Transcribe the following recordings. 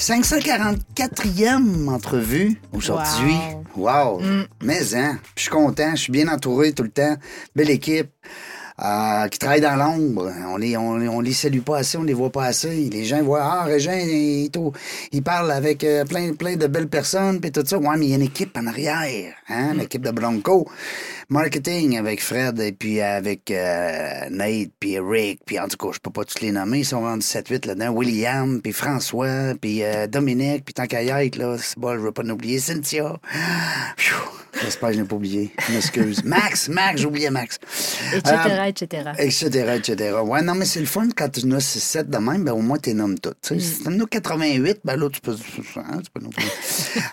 544e entrevue aujourd'hui. Wow. Mais, hein, je suis content, je suis bien entouré tout le temps. Belle équipe. euh, qui travaillent dans l'ombre. On les, on, on les salue pas assez, on les voit pas assez. Les gens voient, ah, Régin, il, il parle avec euh, plein, plein de belles personnes, puis tout ça. Ouais, mais il y a une équipe en arrière, hein, l'équipe de Bronco. Marketing avec Fred et puis avec euh, Nate, puis Eric, puis en tout cas, je peux pas tous les nommer, ils sont rendus 7-8 là-dedans. William, puis François, puis euh, Dominique, puis tant qu'à y être, là, c'est bon, je veux pas en oublier, Cynthia. Pfiou, J'espère que je n'ai pas oublié. Je m'excuse. Max, Max, j'ai oublié Max. etc., Euh, etc. Etc., etc. Ouais, non, mais c'est le fun quand tu en as 6-7 de même, ben au moins tu nommes toutes. Si tu en as 88, ben là, tu peux. hein, tu peux nous-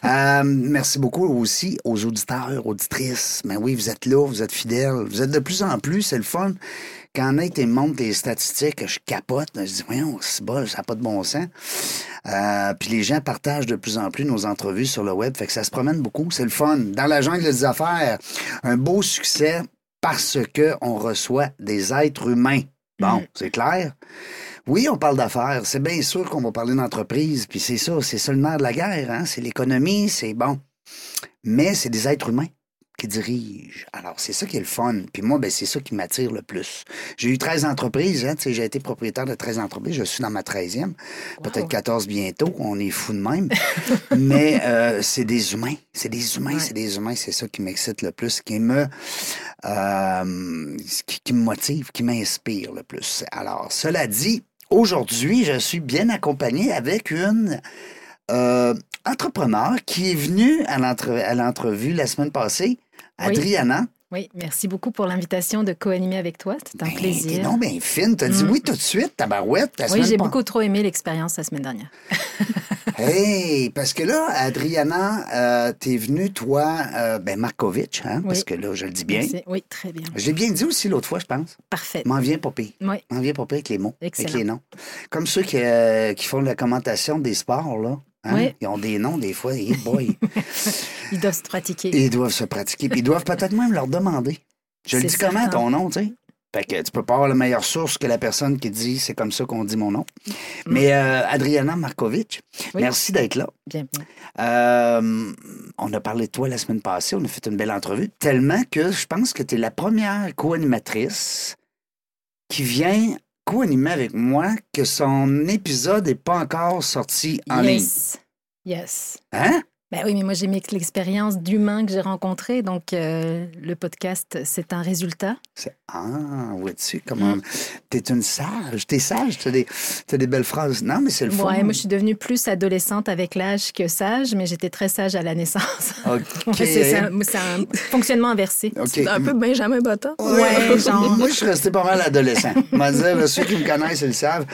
Euh, merci beaucoup aussi aux auditeurs, auditrices. Ben oui, vous êtes là, vous êtes fidèles. Vous êtes de plus en plus, c'est le fun. Quand Nate il montre des statistiques, je capote. Je dis, voyons, c'est bon, ça n'a pas de bon sens. Euh, puis les gens partagent de plus en plus nos entrevues sur le web. Fait que ça se promène beaucoup. C'est le fun. Dans la jungle des affaires, un beau succès parce que on reçoit des êtres humains. Bon, c'est clair. Oui, on parle d'affaires. C'est bien sûr qu'on va parler d'entreprise. Puis c'est ça, c'est ça le nerf de la guerre. Hein? C'est l'économie, c'est bon. Mais c'est des êtres humains qui dirigent. Alors, c'est ça qui est le fun. Puis moi, ben, c'est ça qui m'attire le plus. J'ai eu 13 entreprises. Hein? Tu sais, J'ai été propriétaire de 13 entreprises. Je suis dans ma 13e. Peut-être 14 bientôt. On est fou de même. Mais euh, c'est des humains. C'est des humains. C'est des humains. C'est ça qui m'excite le plus, qui me, euh, qui, qui me motive, qui m'inspire le plus. Alors, cela dit, aujourd'hui, je suis bien accompagné avec une euh, entrepreneur qui est venue à l'entre- à l'entrevue la semaine passée. Adriana. Oui, merci beaucoup pour l'invitation de co-animer avec toi. C'était un Ben, plaisir. non bien fine. T'as dit Mm. oui tout de suite, tabarouette. la Oui, j'ai pas- beaucoup trop aimé l'expérience la semaine dernière. Hey, parce que là, Adriana, euh, t'es venue, toi, euh, ben Markovitch, hein, parce que là, je le dis bien. Merci. Oui, très bien. J'ai bien dit aussi l'autre fois, je pense. Parfait. M'en viens pas pire. Oui, M'en viens pas pire avec les mots, Excellent. avec les noms. Comme ceux qui, euh, qui font la commentation des sports, là. Hein, Oui. Ils ont des noms, des fois, boy, ils doivent se pratiquer. ils doivent se pratiquer. Puis ils doivent peut-être même leur demander. Je le dis comment, ton nom, tu sais? Fait que tu peux pas avoir la meilleure source que la personne qui dit c'est comme ça qu'on dit mon nom. Mais euh, Adriana Markovic, Mm. Oui. merci d'être là. Bien. Euh, on a parlé de toi la semaine passée, on a fait une belle entrevue, tellement que je pense que tu es la première co-animatrice qui vient co-animer avec moi que son épisode n'est pas encore sorti en ligne. yes. Yes. Hein? Ben oui, mais moi, j'ai mis l'expérience d'humain que j'ai rencontré. Donc, euh, le podcast, c'est un résultat. C'est- Ah, vois-tu comment. Mm. T'es une sage, t'es sage, t'as des, t'as des belles phrases. Non, mais c'est le fun. Ouais, moi, je suis devenue plus adolescente avec l'âge que sage, mais j'étais très sage à la naissance. OK. Ouais, c'est c'est un, c'est un fonctionnement inversé. OK. Un peu Benjamin Button. Ouais, genre. Moi, je suis resté pas mal adolescent. Là, ceux qui me connaissent, ils le savent.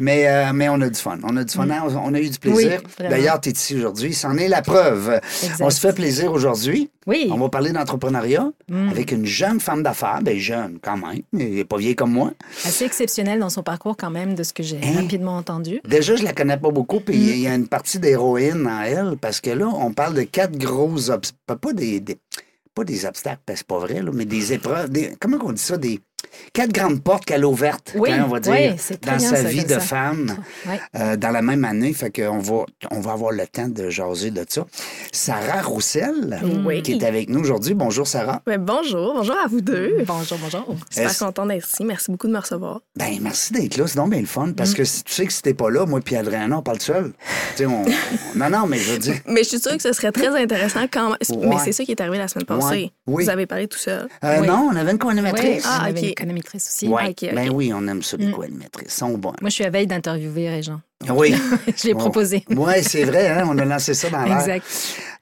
Mais, euh, mais on a du fun. On a du fun. hein? On a eu du plaisir. Oui. D'ailleurs, tu es ici aujourd'hui. C'en est la preuve. Exact. On se fait plaisir aujourd'hui. Oui. On va parler d'entrepreneuriat Mm. avec une jeune femme d'affaires. Bien, jeune quand même. Elle n'est pas vieille comme moi. Assez exceptionnel dans son parcours quand même, de ce que j'ai Hein? rapidement entendu. Déjà, je la connais pas beaucoup, puis Mm. il y a une partie d'héroïne en elle, parce que là, on parle de quatre gros obstacles. Pas des, des- pas des obstacles, parce que c'est pas vrai, là, mais des épreuves. des- comment on dit ça? Des quatre grandes portes qu'elle a ouvertes, Oui, hein, on va dire, oui, dans sa vie de ça. femme. Euh, dans la même année, fait qu'on va, on va avoir le temps de jaser de ça. Sarah Roussel, Oui. qui est avec nous aujourd'hui. Bonjour, Sarah. Mais bonjour, bonjour à vous deux. Bonjour, bonjour. Super contente d'être ici. Merci beaucoup de me recevoir. Ben, merci d'être là. C'est donc bien le fun. Mm. Parce que si- tu sais que si t'es pas là, moi puis Adriana, on parle seul. tu sais, on... Non, non, mais je veux dire. Mais je suis sûre que ce serait très intéressant quand même. Ouais. Mais c'est ça qui est arrivé la semaine passée. Ouais. Oui. Vous avez parlé tout seul. Euh, Oui. Non, on avait une Oui, co-animatrice. Ah, ok. Économitrice aussi. Ouais. ok. Ben oui, on aime ça, les Mm. co-animatrices. Sont bons. Moi, je suis à veille d'interviewer Régent. Oui. je l'ai Bon. proposé. Oui, c'est vrai, hein, on a lancé ça dans l'air. Exact.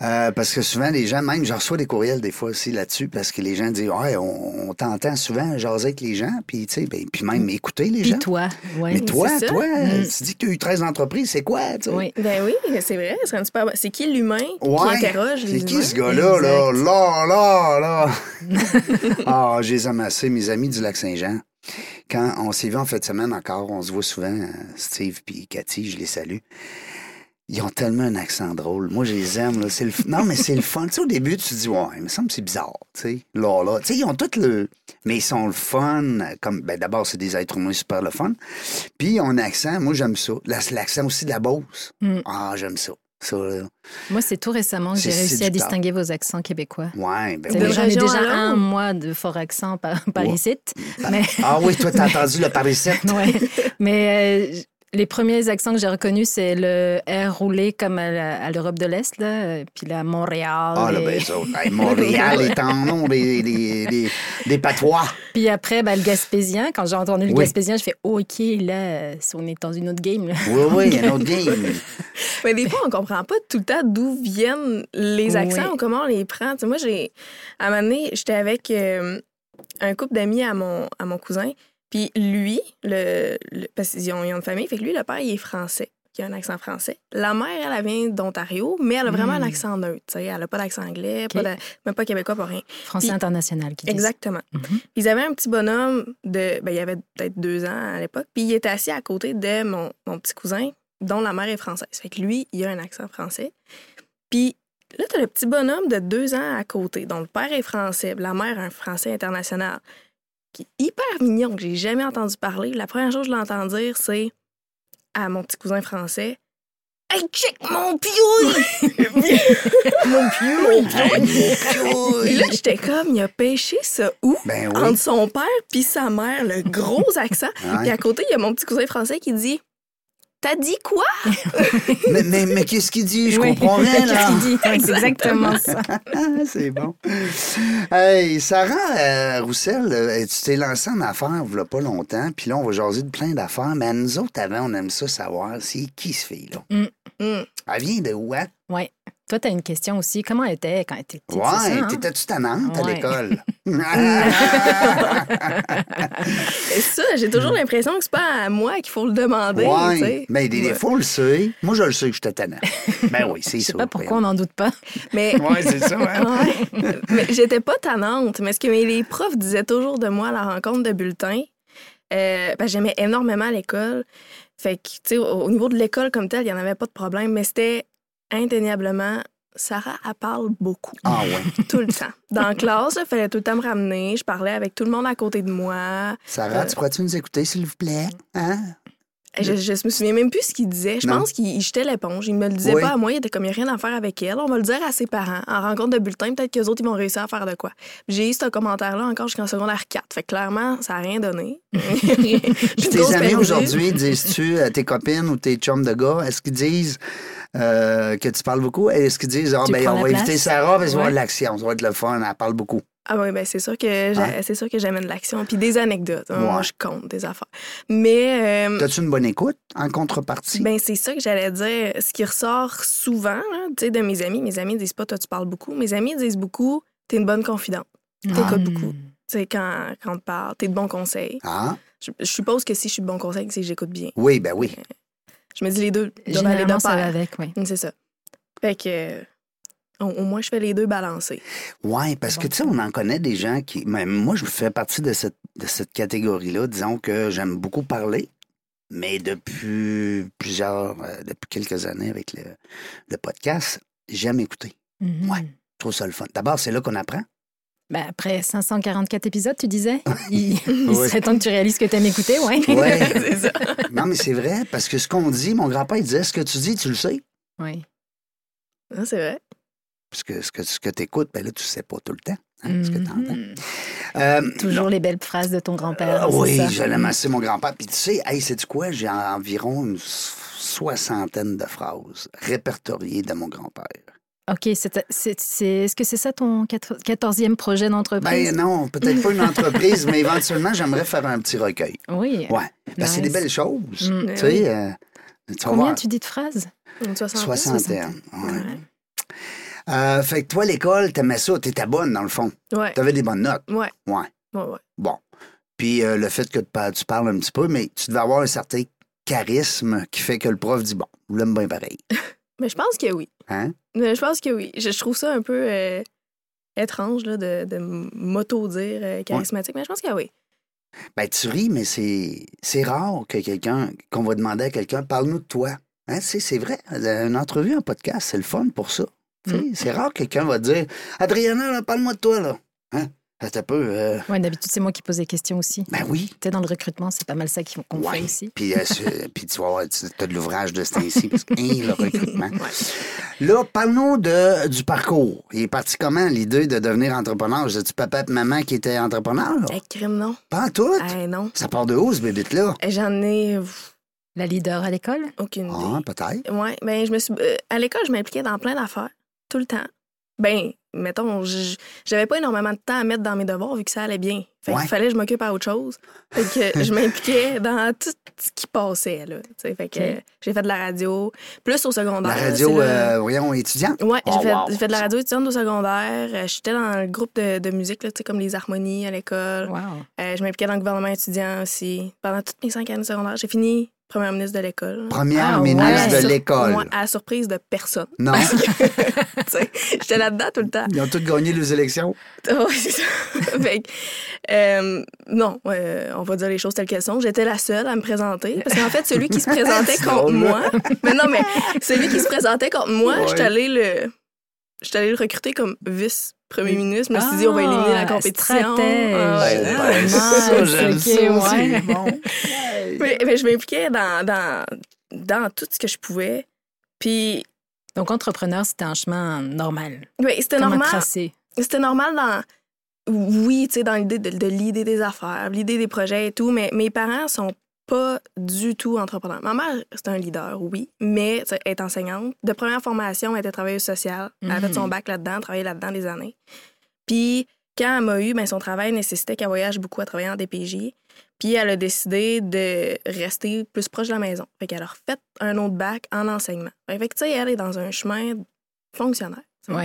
Euh, parce que souvent, les gens, même, je reçois des courriels des fois aussi là-dessus, parce que les gens disent, ouais, on, on t'entend souvent jaser avec les gens, puis, tu sais, ben, puis même écouter les Puis gens. toi, ouais. Mais toi, c'est toi, Mm. tu dis que tu as eu 13 entreprises, c'est quoi, tu sais? Oui. Ben oui, c'est vrai. ce serait un super bon- C'est qui l'humain Ouais. qui interroge C'est qui ce gars-là, là? Là, là, là. ah, j'ai amassé mes amis du Lac-Saint-Jean. Quand on s'est vu en fin de semaine encore, on se voit souvent, euh, Steve puis Cathy, je les salue. Ils ont tellement un accent drôle. Moi, je les aime. Là. Le... f- Non, mais c'est le fun. Tu sais, au début, tu te dis, ouais, il me semble que c'est bizarre. Tu sais, là, là. Tu sais, ils ont tout le. Mais ils sont le fun. Comme, ben, d'abord, c'est des êtres humains super le fun. Puis, ils ont un accent. Moi, j'aime ça. Là, c'est L'accent aussi de la Beauce. Mm. Ah, j'aime ça. Ça, là. Moi, c'est tout récemment que j'ai réussi à distinguer vos accents québécois. Ouais, ben oui. J'en ai déjà un, moi, de fort accent par, par Ouais. ici. Mais, Ah oui, toi, t'as entendu le Paris-7? ouais. Mais euh, les premiers accents que j'ai reconnus, c'est le R roulé comme à, l'Europe de l'Est, là, euh, puis là, Montréal. Ah, là, et- ben ça. hey, Montréal est en nom des, des, des, des patois. Puis après, ben, le gaspésien. Quand j'ai entendu le Oui. gaspésien, je fais OK, là, on est dans une autre game. là. Oui, oui, il y a un autre game. Mais des fois, on comprend pas tout le temps d'où viennent les accents Oui. ou comment on les prend. Tu sais, moi, j'ai. À un moment donné, j'étais avec euh, un couple d'amis à mon, à mon cousin. Puis lui, le, le- parce qu'ils ont, ils ont une famille, fait que lui, le père, il est français. Il a un accent français. La mère, elle, elle vient d'Ontario, mais elle a vraiment un Mm. accent neutre. Elle n'a pas d'accent anglais, pas de- même pas québécois, pas rien. Français Puis- international qui disent. Exactement. Mhm. Ils avaient un petit bonhomme de. Ben, il avait peut-être deux ans à l'époque. Puis il était assis à côté de mon, mon petit cousin, dont la mère est française. Fait que lui, il a un accent français. Puis là, t'as le petit bonhomme de deux ans à côté, dont le père est français, la mère un français international, qui est hyper mignon, que j'ai jamais entendu parler. La première chose que je l'entends dire, c'est à mon petit cousin français. Hey, check mon pioui! mon pioui! Puis là, j'étais comme, il a pêché ça où? Ben oui. entre son père puis sa mère, le gros accent. Puis à côté, il y a mon petit cousin français qui dit T'as dit quoi? Mais, mais, mais qu'est-ce qu'il dit? Je Oui. comprends rien, Qu'est-ce là. qu'il dit? C'est exactement ça. Ah, c'est bon. Hey, Sarah euh, Roussel, euh, tu t'es lancée en affaires il y a pas longtemps, puis là, on va jaser de plein d'affaires, mais nous autres, avant, on aime ça savoir, c'est qui ce fille-là? Hum. Elle vient de où, hein? Oui. Toi, tu as une question aussi. Comment elle était quand petite? c'est Ouais, ça, hein? t'étais-tu tannante à l'école? Et ça, j'ai toujours l'impression que c'est pas à moi qu'il faut le demander. tu ouais, sais. mais des, fois, on le sait. Moi, je le sais que j'étais tannant. Ben oui, c'est Je sais ça. pas pourquoi on n'en doute pas. Mais, Ouais, c'est ça, hein? mais j'étais pas tannante. Mais ce que les profs disaient toujours de moi à la rencontre de bulletins, euh, que j'aimais énormément l'école. Fait que, tu sais, au, au niveau de l'école comme telle, il n'y en avait pas de problème, mais c'était indéniablement. Sarah, elle parle beaucoup. Ah ouais. Tout le temps. Dans la classe, il fallait tout le temps me ramener. Je parlais avec tout le monde à côté de moi. Sarah, tu pourrais-tu nous écouter, s'il vous plaît? Hein? Je, je me souviens même plus ce qu'il disait. Je Non. pense qu'il il jetait l'éponge. Il me le disait Oui. pas à moi. Il était comme, il n'y a rien à faire avec elle. On va le dire à ses parents. En rencontre de bulletin, peut-être qu'eux autres, ils vont réussir à faire de quoi. J'ai eu ce commentaire-là encore jusqu'en secondaire 4. Fait que clairement, ça n'a rien donné. Puis tes amis aujourd'hui, dis-tu à tes copines ou tes chums de gars, est-ce qu'ils disent euh, que tu parles beaucoup? Est-ce qu'ils disent, ah, ben, on va inviter place? Sarah, parce qu'on va Ouais. de l'action, ça va être le fun, elle parle beaucoup. Ah oui, ben c'est sûr que Hein? c'est sûr que j'amène de l'action. Puis des anecdotes. Moi, Ouais. je compte des affaires. Mais euh, As-tu une bonne écoute en contrepartie? Ben, c'est ça que j'allais dire. Ce qui ressort souvent tu sais, de mes amis, mes amis disent pas toi, tu parles beaucoup. Mes amis disent beaucoup t'es une bonne confidente. T'écoutes Ah. beaucoup. Tu sais, quand, quand on te parle, t'es de bons conseils. Ah, Je, je suppose que si je suis de bons conseils, c'est que j'écoute bien. oui, ben oui. Je me dis les deux doivent aller de Généralement, ça va pair. avec, oui. C'est ça. Fait que, au, au moins, je fais les deux balancés. Oui, parce que tu sais, on en connaît des gens qui. Même moi, je fais partie de cette, de cette catégorie-là. Disons que j'aime beaucoup parler, mais depuis plusieurs, euh, depuis quelques années avec le, le podcast, j'aime écouter. Mhm. Ouais. Je trouve ça le fun. D'abord, c'est là qu'on apprend. Ben, après 544 épisodes, tu disais, il, serait temps que tu réalises que tu aimes écouter, ouais. Ouais. c'est ça. non, mais c'est vrai, parce que ce qu'on dit, mon grand-père, il disait ce que tu dis, tu le sais. Oui. Ah, c'est vrai. Parce que ce que, ce que tu écoutes, ben là, tu sais pas tout le temps hein, ce que tu entends. Mhm. Euh, Toujours les belles phrases de ton grand-père. Euh, c'est oui, l'aime assez, mon grand-père. Puis tu sais, hey, sais-tu quoi? J'ai environ une soixantaine de phrases répertoriées de mon grand-père. OK, c'est, c'est, c'est- est-ce que c'est ça ton quator- quatorzième projet d'entreprise? Ben non, peut-être pas une entreprise, mais éventuellement, j'aimerais faire un petit recueil. oui. Ouais. Ben, c'est des Nice. belles choses. Mm. Tu sais, euh, tu Combien voir. tu dis de phrases? Une soixantaine. Soixantaine. ouais. Ouais. Euh, fait que toi, l'école, t'aimais ça, t'étais bonne dans le fond. Ouais. T'avais des bonnes notes. Ouais. Ouais. Ouais, ouais. Bon. Puis euh, le fait que tu tu parles un petit peu, mais tu devais avoir un certain charisme qui fait que le prof dit bon, je l'aime bien pareil. Mais je pense que oui. Hein? Mais je pense que oui. Je, je trouve ça un peu euh, étrange là, de, de m'auto-dire euh, charismatique, mais je pense que oui. Ben, tu ris, mais c'est, c'est rare que quelqu'un, qu'on va demander à quelqu'un, parle-nous de toi. Hein, c'est, c'est vrai. Une entrevue, un podcast, c'est le fun pour ça. Sais, C'est rare que quelqu'un va dire Adriana, là, parle-moi de toi, là. Hein? C'est un peu. euh, Ouais, d'habitude, c'est moi qui pose les questions aussi. Ben oui. Tu sais, dans le recrutement, c'est pas mal ça qu'on qu'on Ouais. fait aussi. Puis, euh, puis tu vas avoir, tu as de l'ouvrage de ce temps-ci, parce que, hein, le recrutement. Là, parle-nous de, du parcours. Il est parti comment, l'idée de devenir entrepreneur? C'est-tu papa et maman qui étaient entrepreneurs? là? Crime, non. Pas en tout? Hey, non. Ça part de où, ce bébé-là? Eh, J'en ai La leader à l'école? aucune idée. Ah, peut-être. Ouais, ben je me suis euh, à l'école, je m'impliquais dans plein d'affaires tout le temps. Ben, mettons, j- j'avais pas énormément de temps à mettre dans mes devoirs vu que ça allait bien. Fait Ouais. qu'il fallait que je m'occupe à autre chose. Fait que je m'impliquais dans tout ce qui passait là, tu sais, fait que j'ai fait de la radio, plus au secondaire. La radio, là- euh, voyons, étudiante? Ouais, Oh, j'ai fait, wow. fait de la radio étudiante au secondaire. Euh, J'étais dans le groupe de, de musique, là, tu sais, comme les harmonies à l'école. Wow. Euh, je m'impliquais dans le gouvernement étudiant aussi. Pendant toutes mes cinq années secondaires, j'ai fini première ministre de l'école. Première Ah, ministre ouais. de l'école. Ouais, à la surprise de personne. Non. J'étais là-dedans tout le temps. Ils ont tous gagné les élections. Oui, c'est ça. Fait que, euh, non, euh, on va dire les choses telles qu'elles sont. J'étais la seule à me présenter. Parce qu'en fait, celui qui se présentait contre moi. Mais non, mais celui qui se présentait contre moi, Ouais. j'étais allée le. J'étais allée le recruter comme vice-premier ministre. Je me suis dit, on va éliminer la Ah, compétition. Ah, ouais. Ah, ça, nice, j'aime ok, ça aussi. ouais. Bon. Mais, mais je m'impliquais dans, dans, dans tout ce que je pouvais. Puis, Donc, entrepreneur, c'était un chemin normal. oui, c'était normal. tracé? C'était normal dans. Oui, tu sais, dans l'idée de, de l'idée des affaires, l'idée des projets et tout, mais mes parents sont pas du tout entrepreneurs. Ma mère, c'est un leader, oui, mais elle est enseignante. De première formation, elle était travailleuse sociale. Elle a fait son Mhm. bac là-dedans, travaillé là-dedans des années. Puis, quand elle m'a eu, ben, son travail nécessitait qu'elle voyage beaucoup à travailler en DPJ. Puis, elle a décidé de rester plus proche de la maison. Fait qu'elle a refait un autre bac en enseignement. Fait que, tu sais, elle est dans un chemin fonctionnaire.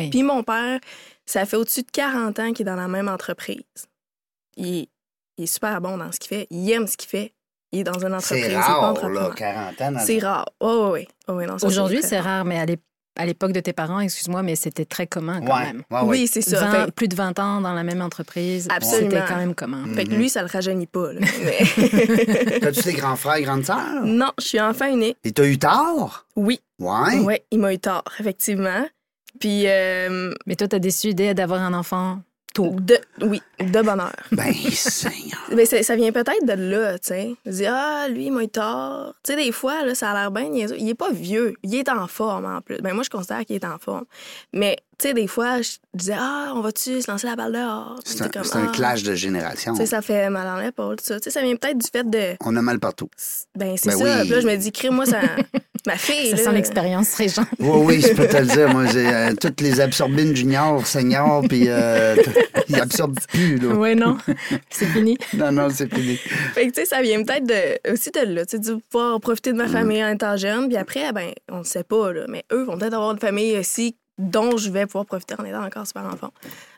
Puis, mon père, ça fait au-dessus de 40 ans qu'il est dans la même entreprise. Il est super bon dans ce qu'il fait. Il aime ce qu'il fait. Il est dans une entreprise. C'est il rare, là, entrepreneur. 40 ans. C'est rare. Oui, oui, oui. Oh, oui, non, ça, Aujourd'hui, c'est rare. rare, mais à l'ép- à l'époque de tes parents, excuse-moi, mais c'était très commun quand Ouais, même. ouais, ouais. Oui, c'est ça. 20 Fait- plus de 20 ans dans la même entreprise, Absolument. c'était quand même commun. Mm. Fait que lui, ça le rajeunit pas. là. Mais- T'as-tu des grands frères et grandes sœurs? non, je suis enfant unique. Et t'as eu tard? Oui. Ouais. Oui, il m'a eu tort, effectivement. Puis, euh, Mais toi, tu as décidé d'avoir un enfant tôt. de, oui, de bonheur. Ben, Seigneur. Mais ça, ça vient peut-être de là, tu sais. Je dis, ah, lui, il m'a eu tort. Tu sais, des fois, là, ça a l'air bien. Il est pas vieux. Il est en forme, en plus. Ben, moi, je considère qu'il est en forme. Mais, tu sais, des fois, je disais, ah, on va-tu se lancer la balle dehors? C'est un, t'es comme, c'est un Ah. clash de génération. Tu sais, ça fait mal en l'épaule, tout ça. Tu sais, ça vient peut-être du fait de. On a mal partout. Ben, c'est Ben ça. oui. Puis là, je me dis, crée moi ça. Ma fille, Ça là. sent l'expérience, Régent. Oui, oui, je peux te le dire. Moi, j'ai euh, toutes les absorbines juniors, seniors, puis euh, ils absorbent plus, là. Oui, non, c'est fini. Non, non, c'est fini. Fait que, tu sais, ça vient peut-être de, aussi de là, tu sais, de pouvoir profiter Mm. de ma famille en étant jeune. Puis après, ben, on ne sait pas, là, mais eux vont peut-être avoir une famille aussi dont je vais pouvoir profiter en étant encore super enfant.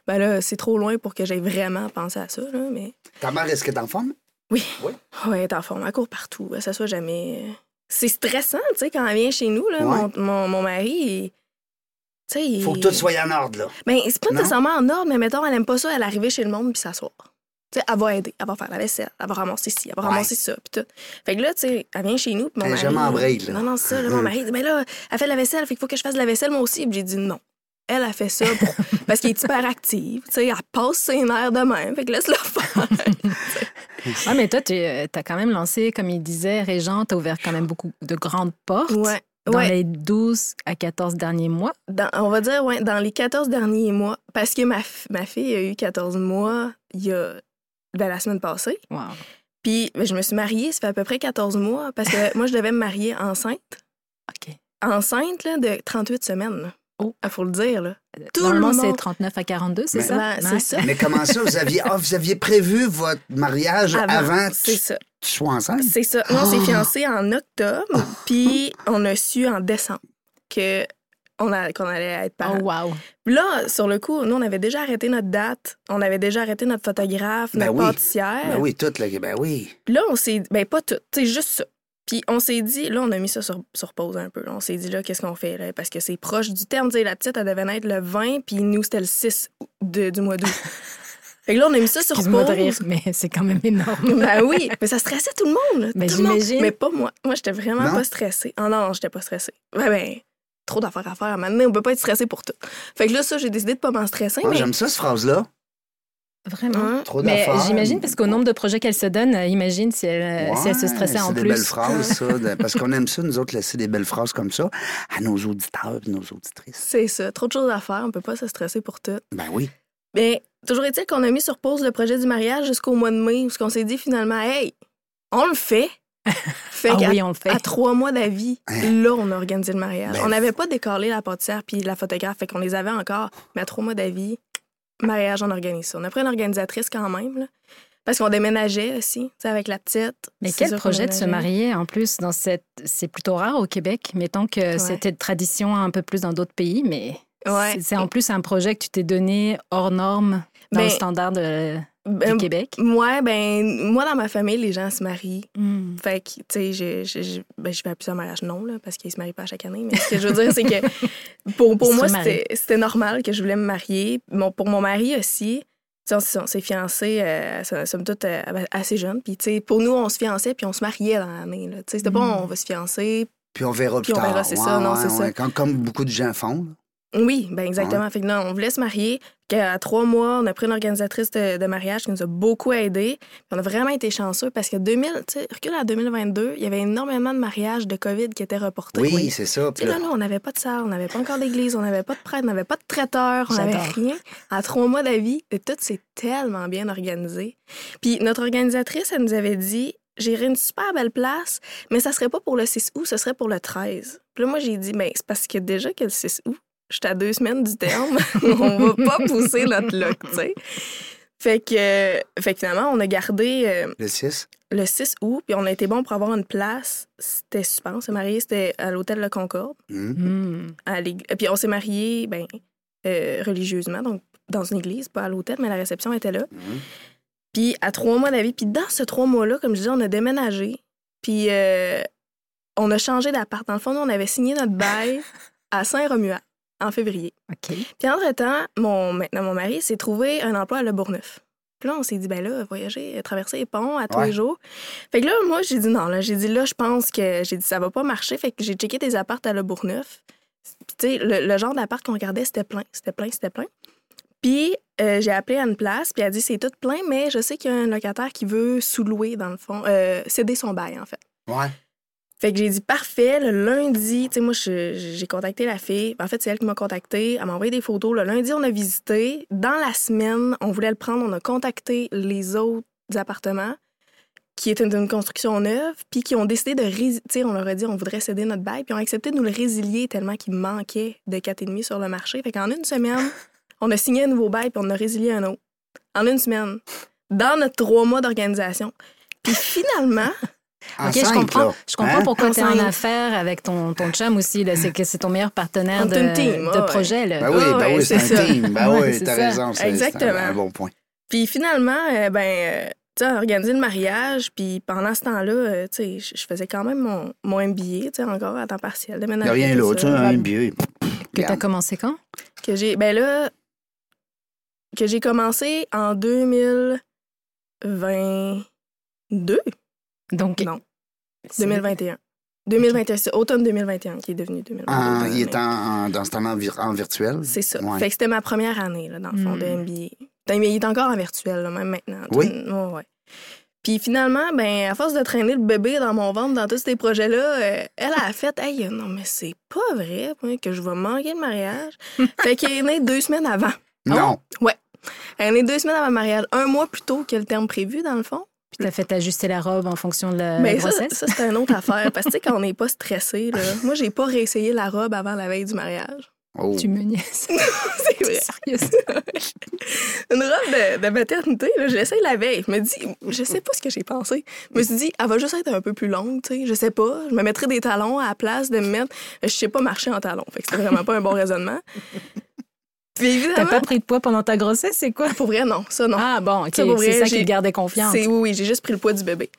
Ben là, c'est trop loin pour que j'aille vraiment penser à ça, là, mais Ta mère, est-ce qu'elle est en forme? oui. Oui. Ouais, elle est en forme, elle court partout, elle s'assoit jamais. C'est stressant, tu sais, quand elle vient chez nous, là, Ouais. mon, mon, mon mari, il-. Faut que tout soit en ordre, là. Ben, c'est pas Non? nécessairement en ordre, mais mettons, elle aime pas ça, elle arrive chez le monde puis s'asseoir. Elle va aider, elle va faire la vaisselle, elle va ramasser ci, elle va Ouais. ramasser ça, puis tout. Fait que là, tu sais, elle vient chez nous, puis mon mari... jamais en break, là. Non, non, ça, là, mon mari dit, mais là, elle fait de la vaisselle, fait qu'il faut que je fasse de la vaisselle moi aussi. Puis j'ai dit non. Elle a fait ça pour- parce qu'elle est hyper active, tu sais, elle passe ses nerfs de même, fait que laisse-la faire. Ah, mais toi, tu as quand même lancé, comme il disait, Régent, tu as ouvert quand même beaucoup de grandes portes ouais. dans ouais. les 12 à 14 derniers mois. Dans- on va dire, ouais, dans les 14 derniers mois, parce que ma, ma fille a eu 14 mois il y a ben, la semaine passée. Wow. Puis ben, je me suis mariée, ça fait à peu près 14 mois, parce que moi, je devais me marier enceinte. OK. Enceinte là, de 38 semaines. là. Oh. Il faut le dire. Là. Tout Normalement, le c'est monde- 39 à 42, c'est Mais- ça? Ben, c'est Ouais. ça. Mais comment ça, vous aviez, ah, vous aviez prévu votre mariage avant, que c'est tu, ça. tu sois enceinte? C'est ça. Nous, on s'est Oh. fiancés en octobre, puis on a su en décembre que on a- qu'on allait être parents. Oh, wow. Puis Là, sur le coup, nous, on avait déjà arrêté notre date, on avait déjà arrêté notre photographe, Ben notre oui. pâtissière. Ben oui, tout, là, ben oui. Puis là, on s'est ben pas tout, tu sais, juste ça. Puis on s'est dit, là, on a mis ça sur, sur pause un peu. là. On s'est dit, là, qu'est-ce qu'on fait, là? Parce que c'est proche du terme. Tu sais, la petite, elle devait naître le 20, puis nous, c'était le 6 de- du mois d'août. fait que là, on a mis ça sur pause. de rire, mais c'est quand même énorme. Ben oui, mais ça stressait tout le monde. là, Ben, tout le monde. j'imagine. Mais pas moi. Moi, j'étais vraiment Non? pas stressée. Non, non, j'étais pas stressée. Ben, ben, trop d'affaires à faire. Maintenant, on peut pas être stressé pour tout. Fait que là, ça, j'ai décidé de pas m'en stresser. Ah, mais... J'aime ça, cette phrase-là. Vraiment. Hein? Trop Mais d'affaires. j'imagine, parce qu'au nombre de projets qu'elle se donne, euh, imagine si elle, euh, si elle se stressait en C'est des plus. belles phrases, ça. de- parce qu'on aime ça, nous autres, laisser des belles phrases comme ça à nos auditeurs et nos auditrices. C'est ça. Trop de choses à faire. On peut pas se stresser pour tout. Ben oui. Mais toujours est-il qu'on a mis sur pause le projet du mariage jusqu'au mois de mai, où on s'est dit finalement, hey, on le fait. fait Ah oui, on le fait. à trois mois d'avis, Hein? là, on a organisé le mariage. Ben, on n'avait pas décalé la pâtissière puis la photographe, fait qu'on les avait encore. Mais à trois mois d'avis, mariage, on organise ça. On a pris une organisatrice quand même, là, parce qu'on déménageait aussi, avec la petite. Mais quel projet de se marier en plus dans cette. C'est plutôt rare au Québec. Mettons que c'était de tradition un peu plus dans d'autres pays, mais Ouais. c'est- en plus un projet que tu t'es donné hors norme dans le Ben, standard de- Ben, du Québec? Ouais, ben, moi, dans ma famille, les gens se marient. Hmm. Fait que, tu sais, je, je, je, ben, je fais à plusieurs mariages non, là, parce qu'ils se marient pas à chaque année. Mais ce que je veux dire, c'est que pour, pour moi, c'était c'était normal que je voulais me marier. Mon, pour mon mari aussi, on, on s'est fiancés, euh, somme- toute, euh, assez jeunes. Puis, tu sais, pour nous, on se fiançait, puis on se mariait dans l'année. Tu sais, c'était pas Mm. on va se fiancer. Puis on verra Puis plus on tard. verra, c'est ça, non, c'est ça. Comme, comme beaucoup de gens font. là. Oui, ben exactement. Fait que non, on voulait se marier. Qu'à trois mois, on a pris une organisatrice de, de mariage qui nous a beaucoup aidés. Puis on a vraiment été chanceux parce que 2000, tu sais, recule à 2022, il y avait énormément de mariages de COVID qui étaient reportés. Oui, c'est ça. Puis là, là, on n'avait pas de salle, on n'avait pas encore d'église, on n'avait pas de prêtre, on n'avait pas de traiteur, on n'avait rien. À trois mois d'avis, et tout s'est tellement bien organisé. Puis notre organisatrice, elle nous avait dit J'irai une super belle place, mais ça serait pas pour le 6 août, ce serait pour le 13. Puis là, moi, j'ai dit Ben, c'est parce que déjà que le 6 août, j'étais à deux semaines du terme, on va pas pousser notre loc, tu sais. Fait que, fait que finalement, on a gardé. euh, le 6. le 6 août, puis on a été bon pour avoir une place. C'était super. On s'est mariés, c'était à l'hôtel Le Concorde. Hmm. L'ég- puis on s'est mariés ben, euh, religieusement, donc dans une église, pas à l'hôtel, mais la réception était là. Hum. Puis à trois mois d'avis, puis dans ce trois mois-là, comme je disais, on a déménagé. Puis euh, on a changé d'appart. Dans le fond, nous, on avait signé notre bail à Saint-Romuald en février. OK. Puis entre-temps, mon, maintenant, mon mari s'est trouvé un emploi à Le Bourgneuf. Puis là, on s'est dit, ben là, voyager, traverser les ponts à tous Ouais. les jours. Fait que là, moi, j'ai dit non. Là, j'ai dit, là, je pense que j'ai dit, ça va pas marcher. Fait que j'ai checké des appartes à Le Bourgneuf. Puis, tu sais, le, le genre d'appart qu'on regardait, c'était plein. C'était plein, c'était plein. Puis, euh, j'ai appelé à une place, puis elle a dit, c'est tout plein, mais je sais qu'il y a un locataire qui veut sous-louer, dans le fond, euh, céder son bail, en fait. Ouais. Fait que j'ai dit parfait, le lundi, tu sais, moi, j'ai contacté la fille. En fait, c'est elle qui m'a contacté. Elle m'a envoyé des photos. Le lundi, on a visité. Dans la semaine, on voulait le prendre. On a contacté les autres appartements qui étaient d'une construction neuve, puis qui ont décidé de résilier. On leur a dit on voudrait céder notre bail, puis ils ont accepté de nous le résilier tellement qu'il manquait de 4,5 sur le marché. Fait qu'en une semaine, on a signé un nouveau bail, puis on a résilié un autre. En une semaine. Dans notre trois mois d'organisation. Puis finalement, En OK, je comprends, là. je comprends Hein? pourquoi tu es en affaire avec ton, ton chum aussi. là. C'est que c'est ton meilleur partenaire de, team, de ouais, ouais. projet. Là. Ben oui, Ah ben oui, c'est un ça. team. Ben Ouais, oui, t'as ça. raison. c'est- un, un bon point. Puis finalement, euh, ben, euh, tu sais, organisé le mariage, puis pendant ce temps-là, euh, tu sais, je faisais quand même mon, mon MBA, tu sais, encore à temps partiel. Il n'y a rien là, tu sais, un biais. Que tu as commencé quand? Que j'ai, ben là, que j'ai commencé en 2022? Donc, Non, c'est- 2021. 2021, c'est automne 2021 qui est devenu 2022. En- il est en, en- dans ce temps-là en, vir- en virtuel? C'est ça. Ouais. Fait que c'était ma première année, là, dans le fond, Mm. de MBA. Mais il est encore en virtuel, là, même maintenant. Oui. Ouais, ouais. Puis finalement, ben, à force de traîner le bébé dans mon ventre dans tous ces projets-là, euh, elle a fait Hey, non, mais c'est pas vrai moi, que je vais manquer le mariage. fait qu'elle est née deux semaines avant. Non. Elle est née deux semaines avant le mariage, un mois plus tôt que le terme prévu, dans le fond. Puis tu as fait ajuster la robe en fonction de la Mais ça, grossesse? ça c'est une autre affaire. Parce que, tu sais, quand on n'est pas stressé, là, moi, j'ai pas réessayé la robe avant la veille du mariage. Oh. Tu me niaises. C'est vrai. Sérieuse. Une robe de, de maternité, là, je l'essaye la veille. Je me dis, je sais pas ce que j'ai pensé. Je me suis dit, elle va juste être un peu plus longue, tu sais. Je sais pas. Je me mettrai des talons à la place de me mettre. Je sais pas marcher en talons. Fait que c'était vraiment pas un bon raisonnement. T'as pas pris de poids pendant ta grossesse, c'est quoi? pour vrai, non. Ça, non. Ah bon, ok. C'est ça qui te gardait confiance. C'est oui, oui, j'ai juste pris le poids du bébé.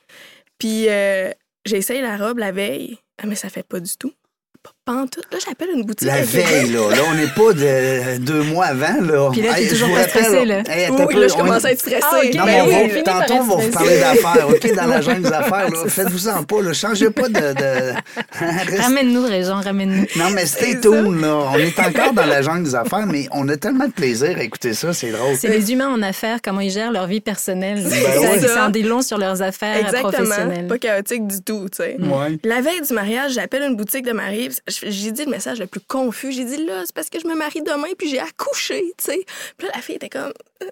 Puis euh, j'ai essayé la robe la veille. Ah, mais ça fait pas du tout. Pas, Là, j'appelle une boutique. La avec- veille, là. Là, on n'est pas de deux mois avant, là. Puis là, t'es Hey, toujours pas là. hey, Oui, là, je commence à être stressée. Ah, ok. Non, Ben mais on oui, va, fini par tantôt, on va vous parler d'affaires, OK? Dans la jungle des affaires, là. Faites-vous en pas, là. Changez pas de... de... Reste- Ramène-nous, Réjean, ramène-nous. Non, mais stay C'est tuned, là. On est encore dans la jungle des affaires, mais on a tellement de plaisir à écouter ça, c'est drôle. C'est les humains en affaires, comment ils gèrent leur vie personnelle. Ben ça en dit long sur leurs affaires Exactement. professionnelles. Pas chaotique du tout, tu sais. La veille du mariage, j'appelle une boutique de mariée. J'ai dit le message le plus confus. J'ai dit là, c'est parce que je me marie demain puis j'ai accouché, tu sais. Puis là, la fille était comme. euh,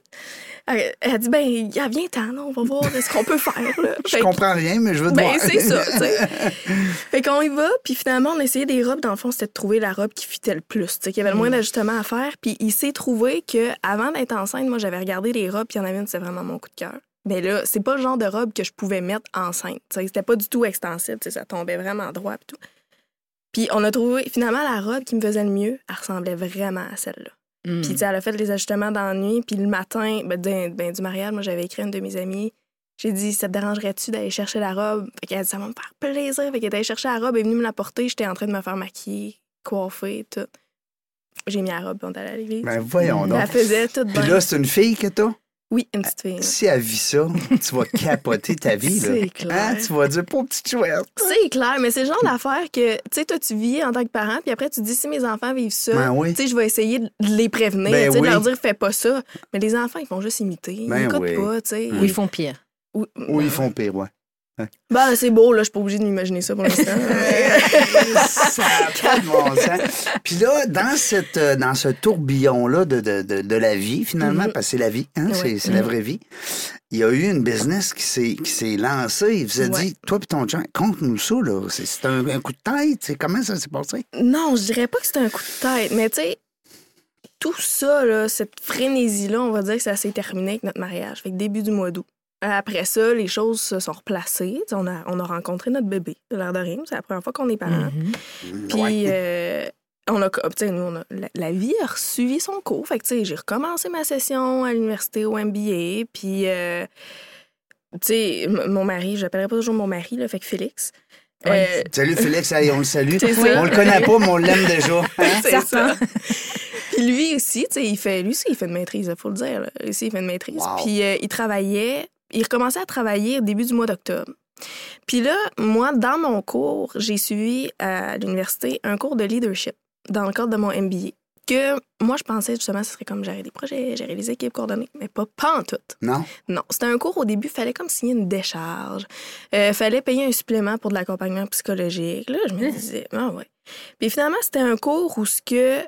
Elle, elle a dit ben, il y a bien temps, là, on va voir ce qu'on peut faire. Là. Je Fait que- comprends rien, mais je veux te Ben, c'est ça, tu sais. fait qu'on y va, puis finalement, on a essayé des robes. Dans le fond, c'était de trouver la robe qui fitait le plus, tu sais, qu'il y avait le moins d'ajustements à faire. Puis il s'est trouvé que avant d'être enceinte, moi, j'avais regardé les robes, puis il y en avait une, c'était vraiment mon coup de cœur. Mais là, c'est pas le genre de robe que je pouvais mettre enceinte. tu sais. C'était pas du tout extensible, tu sais, ça tombait vraiment droit, puis tout. Puis on a trouvé, finalement, la robe qui me faisait le mieux, elle ressemblait vraiment à celle-là. Mm. Puis, tu sais, elle a fait les ajustements dans la nuit. Puis, le matin ben, ben, du mariage, moi, j'avais écrit à une de mes amies. J'ai dit, ça te dérangerait-tu d'aller chercher la robe? Fait qu'elle a dit, ça va me faire plaisir. Fait qu'elle est allée chercher la robe, elle est venue me la porter. J'étais en train de me faire maquiller, coiffer, tout. J'ai mis la robe, puis on est allé à l'église. Ben, voyons donc. elle faisait tout Puis bien. là, c'est une fille que t'as? Oui, une petite fille. Si elle vit ça, tu vas capoter ta vie, là. C'est clair. Hein? Tu vas dire, pauvre petite chouette. C'est clair, mais c'est le genre d'affaire que, tu sais, toi, tu vis en tant que parent, puis après, tu dis, si mes enfants vivent ça, Ben oui. tu sais, je vais essayer de les prévenir, Ben tu sais, oui. de leur dire, fais pas ça. Mais les enfants, ils font juste imiter. Ben ils écoutent oui. pas, tu sais. Ou ils font pire. Ou- Ou ils font pire, ouais. Ben, c'est beau, là, je suis pas obligée de m'imaginer ça pour l'instant. ça pas de bon sens. Puis là, dans, cette, euh, dans ce tourbillon-là de, de, de, de la vie, finalement, Mhm. parce que c'est la vie, hein, Ouais. c'est, la vraie vie, il y a eu une business qui s'est, lancée. Il vous a Ouais. dit, toi et ton chum, compte-nous ça, là. C'est, un, un coup de tête. Comment ça s'est passé? non, je dirais pas que c'est un coup de tête, mais tu sais, tout ça, là, cette frénésie-là, on va dire que ça s'est terminé avec notre mariage. Fait que début du mois d'août. Après ça, les choses se sont replacées. On a, on a rencontré notre bébé, de l'air de rien. C'est la première fois qu'on est parents. Mhm. Puis, Ouais. euh, on a, nous, on a- la, la vie a suivi son cours. Fait que, tu sais, j'ai recommencé ma session à l'université au MBA. Puis, euh, tu sais, m- mon mari, je l'appellerai pas toujours mon mari, là, fait que Félix. Ouais. euh, Salut Félix, allez, on le salue. On le connaît pas, mais on l'aime déjà. Hein? c'est ça. Puis lui aussi, tu sais, il fait, lui aussi, il fait une maîtrise, il faut le dire. Là. Lui aussi, il fait une maîtrise. Wow. Puis euh, il travaillait, il recommençait à travailler au début du mois d'octobre. Puis là, moi, dans mon cours, j'ai suivi à l'université un cours de leadership dans le cadre de mon MBA. Que moi, je pensais justement, ce serait comme gérer des projets, gérer les équipes coordonnées, mais pas, pas en tout. Non? Non, c'était un cours au début, fallait comme signer une décharge. Euh, fallait payer un supplément pour de l'accompagnement psychologique. Là, je me disais, ah ouais. Puis finalement, c'était un cours où ce que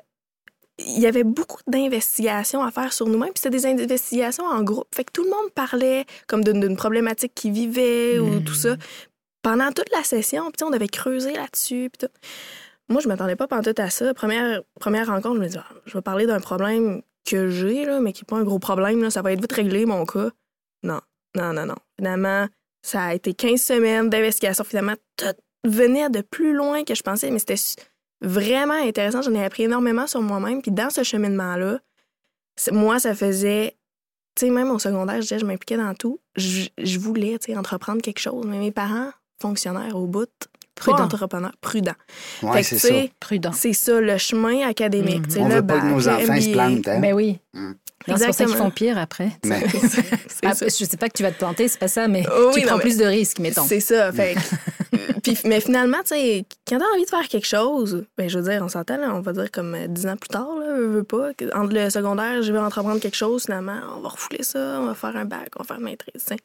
il y avait beaucoup d'investigations à faire sur nous-mêmes, puis c'était des investigations en groupe. Fait que tout le monde parlait comme d'une problématique qu'il vivait ou Mhm. tout ça. Pendant toute la session, puis on devait creuser là-dessus. Moi, je m'attendais pas pantoute à ça. Première, première rencontre, je me dis, Ah, je vais parler d'un problème que j'ai, mais qui n'est pas un gros problème. Là. Ça va être vite réglé, mon cas. Non, non, non, non. Finalement, ça a été 15 semaines d'investigation. Finalement, tout venait de plus loin que je pensais, mais c'était vraiment intéressant. J'en ai appris énormément sur moi-même. Puis dans ce cheminement-là, moi, ça faisait... Tu sais, même au secondaire, je disais, je m'impliquais dans tout. Je, je voulais, tu sais, entreprendre quelque chose. Mais mes parents, fonctionnaires au bout, Prudent. pas entrepreneurs, prudents. Ouais, c'est ça. Prudent. c'est ça, le chemin académique. Tu sais, On le veut pas que bac, nos enfants se plantent, hein? Ben oui. Mm. Non, C'est pour ça qu'ils Exactement. font pire après. Mais- Ah, je sais pas que tu vas te planter, c'est pas ça, mais Oh tu oui, prends non, mais- plus de risques, mettons. C'est ça. Fait euh, puis, mais finalement, tu sais, quand t'as envie de faire quelque chose, ben, je veux dire, on s'entend, là, on va dire comme euh, dix ans plus tard, là, veux, veux pas. Entre le secondaire, je vais entreprendre quelque chose, finalement, on va refouler ça, on va faire un bac, on va faire une maîtrise, tu sais.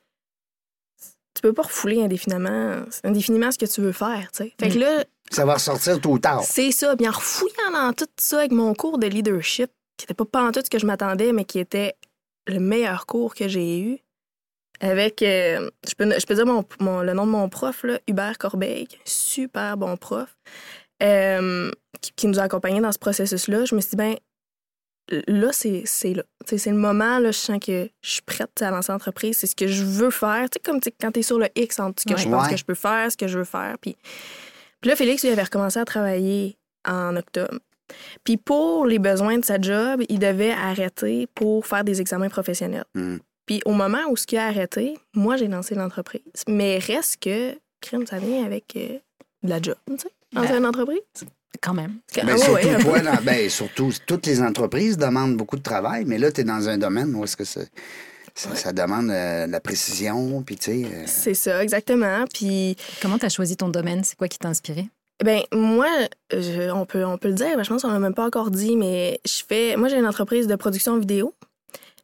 Tu peux pas refouler indéfiniment, indéfiniment ce que tu veux faire, tu sais. Fait que là, Ça va ressortir tôt ou tard. c'est ça. Bien, en refouillant dans tout ça avec mon cours de leadership, qui n'était pas pas en tout ce que je m'attendais, mais qui était le meilleur cours que j'ai eu, avec, euh, je, peux, je peux dire mon, mon- le nom de mon prof, là, Hubert Corbeil, super bon prof. euh, qui, qui nous a accompagnés dans ce processus-là, je me suis dit, ben là, c'est là. C'est le moment, là, je sens que je suis prête à lancer l'entreprise. C'est ce que je veux faire. Tu sais, comme quand tu es sur le X entre ce que je pense Ouais. que je peux faire, ce que je veux faire. Puis, puis là, Félix, lui, avait recommencé à travailler en octobre. Puis pour les besoins de sa job, il devait arrêter pour faire des examens professionnels. Hmm. Puis au moment où ce qui a arrêté, moi, j'ai lancé l'entreprise. Mais reste que, crime, ça vient avec euh, de la job, tu sais, lancer Ben, une entreprise. Quand même. Ben, ouais, surtout, ouais, un peu. toi, dans- ben, surtout, toutes les entreprises demandent beaucoup de travail, mais là, tu es dans un domaine où est-ce que c'est- ça, ça demande euh, de la précision, puis tu sais. euh, C'est ça, exactement. Puis Comment tu as choisi ton domaine? C'est quoi qui t'a inspiré? Ben moi, on, peut, on peut le dire, ben, je pense qu'on l'a même pas encore dit, mais je fais. Moi, j'ai une entreprise de production vidéo,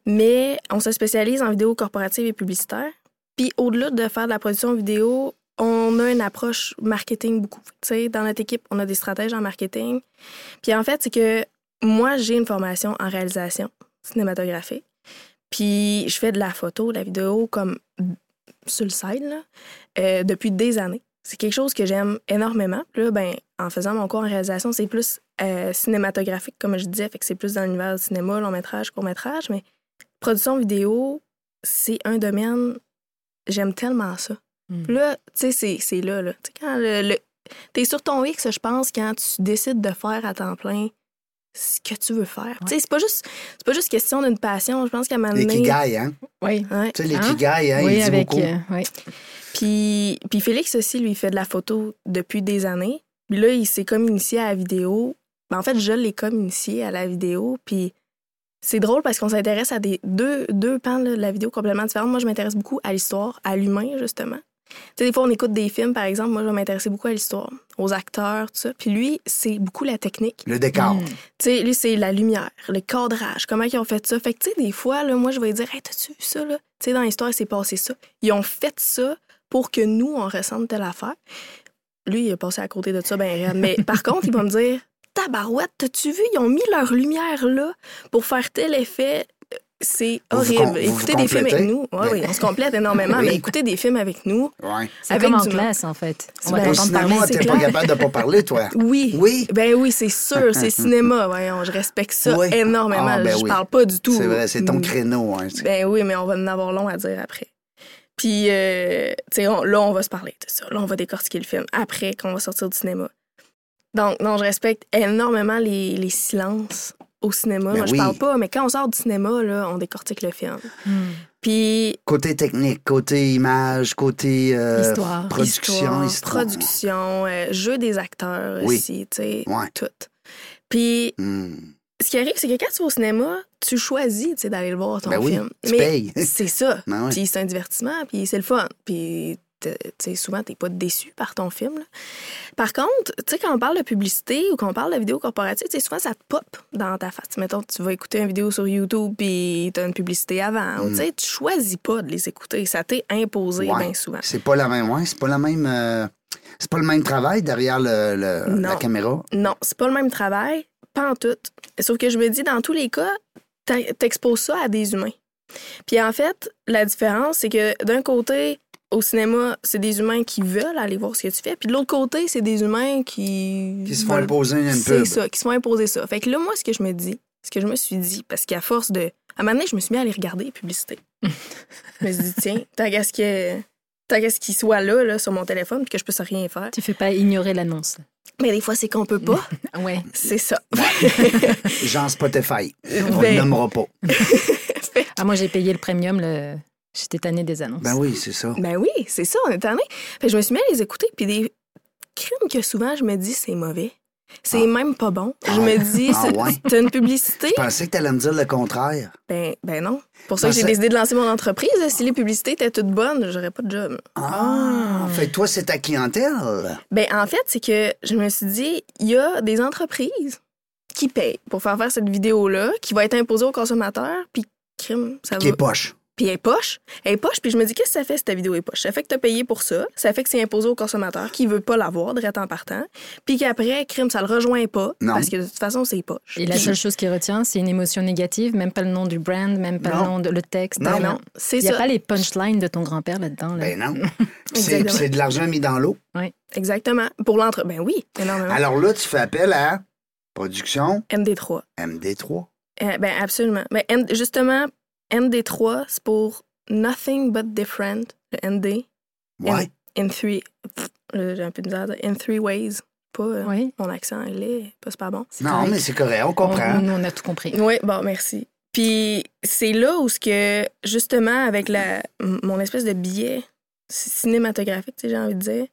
mais on se spécialise en vidéo corporative et publicitaire. Puis au-delà de faire de la production vidéo, on a une approche marketing beaucoup. Tu sais, dans notre équipe, on a des stratèges en marketing. Puis en fait, c'est que moi, j'ai une formation en réalisation cinématographique. Puis je fais de la photo, de la vidéo comme sur le side, euh, depuis des années. C'est quelque chose que j'aime énormément. Puis là, ben, en faisant mon cours en réalisation, c'est plus euh, cinématographique, comme je disais, fait que c'est plus dans l'univers du cinéma, long métrage, court métrage, mais production vidéo, c'est un domaine, j'aime tellement ça. Puis là, tu sais, c'est- c'est là, là. Tu sais, quand le, le- t'es sur ton X, je pense, quand tu décides de faire à temps plein ce que tu veux faire. Tu sais, c'est pas juste, c'est pas juste question d'une passion. Je pense qu'à un moment donné- L'ikigai, hein? Oui. Ouais. Tu sais, Hein? hein, oui, il dit avec. beaucoup. euh, oui. Puis, puis Félix aussi, lui, il fait de la photo depuis des années. Puis là, il s'est comme initié à la vidéo. Ben, en fait, je l'ai comme initié à la vidéo. Puis c'est drôle parce qu'on s'intéresse à des deux, deux pans là, de la vidéo complètement différents. Moi, je m'intéresse beaucoup à l'histoire, à l'humain, justement. Tu sais, des fois, on écoute des films, par exemple. Moi, je vais m'intéresser beaucoup à l'histoire, aux acteurs, tout ça. Puis lui, c'est beaucoup la technique. Le décor. Mm. Tu sais, lui, c'est la lumière, le cadrage, comment ils ont fait ça. Fait que, tu sais, des fois, là, moi, je vais lui dire, hey, t'as-tu vu ça, là? Tu sais, dans l'histoire, il s'est passé ça. Ils ont fait ça pour que nous, on ressente telle affaire. Lui, il a passé à côté de ça, ben raide. Mais par contre, il va me dire, tabarouette, t'as-tu vu? Ils ont mis leur lumière là pour faire tel effet. C'est horrible. com- vous vous écoutez des films avec nous. Oui, Mais- oui, on se complète énormément, Oui. mais écoutez des films avec nous. Ouais. C'est Avec comme en classe, en fait. On va Ben, t'entendre cinéma, parler. t'es pas capable de pas parler, toi. Oui. Oui. Ben oui, c'est sûr. C'est cinéma. Voyons, je respecte ça Oui. énormément. Ah, ben je oui. parle pas du tout. C'est vrai, c'est ton Mm. créneau. Hein. Ben oui, mais on va en avoir long à dire après. Puis, euh, tu sais, là, on va se parler de ça. Là, on va décortiquer le film après qu'on va sortir du cinéma. Donc, non, je respecte énormément les, les silences au cinéma. Ben Moi, je parle pas, mais quand on sort du cinéma, là, on décortique le film. Hmm. Puis, Côté technique, côté image, côté euh, Histoire. production, histoire, histoire. production, euh, jeu des acteurs Oui. aussi, tu sais, Ouais. tout. Puis, Hmm. Ce qui arrive, c'est que quand tu vas au cinéma, tu choisis, tu d'aller le voir ton Ben oui, film. tu mais payes. c'est ça. Ben. Puis c'est un divertissement, puis c'est le fun. Puis, te- tu souvent, t'es pas déçu par ton film. là. Par contre, tu sais, quand on parle de publicité ou qu'on parle de vidéo corporative, tu souvent, ça te pop dans ta face. Mettons, tu vas écouter une vidéo sur YouTube, puis t'as une publicité avant. ou Tu sais, tu choisis pas de les écouter. Ça t'est imposé Mm. Ouais. bien souvent. C'est pas la même, ouais, c'est pas la même, euh, c'est pas le même travail derrière le, la caméra. Non, c'est pas le même travail, pas en tout. Sauf que je me dis, dans tous les cas, t'exposes ça à des humains. Puis en fait, la différence, c'est que d'un côté, au cinéma, c'est des humains qui veulent aller voir ce que tu fais. Puis de l'autre côté, c'est des humains qui. Qui se font veulent- imposer une C'est pub. ça, qui se font imposer ça. Fait que là, moi, ce que je me dis, ce que je me suis dit, parce qu'à force de. À un moment donné, je me suis mis à aller regarder les publicités. je me suis dit, tiens, tant qu'à ce que- tant qu'à ce qu'il soit là, là, sur mon téléphone, puis que je puisse rien faire. Tu fais pas ignorer l'annonce. Mais des fois, c'est qu'on peut pas. Ouais. C'est ça. Genre Spotify. On Ben- le nommera pas. Ah, moi, j'ai payé le premium. Le... J'étais tannée des annonces. Ben oui, c'est ça. Ben oui, c'est ça, on est tanné. Fait que je me suis mis à les écouter, puis des crimes que souvent je me dis c'est mauvais. C'est Ah. même pas bon. Je me dis, Ah c'est ouais? c'est une publicité. Je pensais que t'allais me dire le contraire. Ben, ben non. Pour ça que j'ai décidé de lancer mon entreprise. Si les publicités étaient toutes bonnes, j'aurais pas de job. Ah, fait que toi, c'est ta clientèle? Ben, en fait, c'est que je me suis dit, il y a des entreprises qui payent pour faire faire cette vidéo-là, qui va être imposée aux consommateurs, puis crime, ça Qui est va. poche. Puis elle est poche. Elle est poche, puis je me dis, qu'est-ce que ça fait, cette vidéo est poche? Ça fait que tu as payé pour ça. Ça fait que c'est imposé au consommateur qui veut pas l'avoir, direct en partant. Puis qu'après, crime, ça le rejoint pas. Non. Parce que de toute façon, c'est poche. Et la seule chose qui retient, c'est une émotion négative, même pas le nom du brand, même pas Non. le nom de le texte. Non, euh, non, c'est Il n'y a ça. pas les punchlines de ton grand-père là-dedans. là. Ben non. Puis c'est de l'argent mis dans l'eau. Exactement. Pour l'entre... Ben oui, énormément. Alors là, tu fais appel à production MD3. MD3. Euh, ben absolument. Ben, M- justement, MD3, c'est pour Nothing But Different, le ND, Ouais. in three... J'ai un peu de misère à dire. In three ways. Pas... euh, Oui, Mon accent anglais, pas super bon. Non, correct. mais c'est correct, on On- comprend. nous, on a tout compris. Oui, bon, merci. Puis c'est là où ce que, justement, avec la, mon espèce de biais cinématographique, j'ai envie de dire,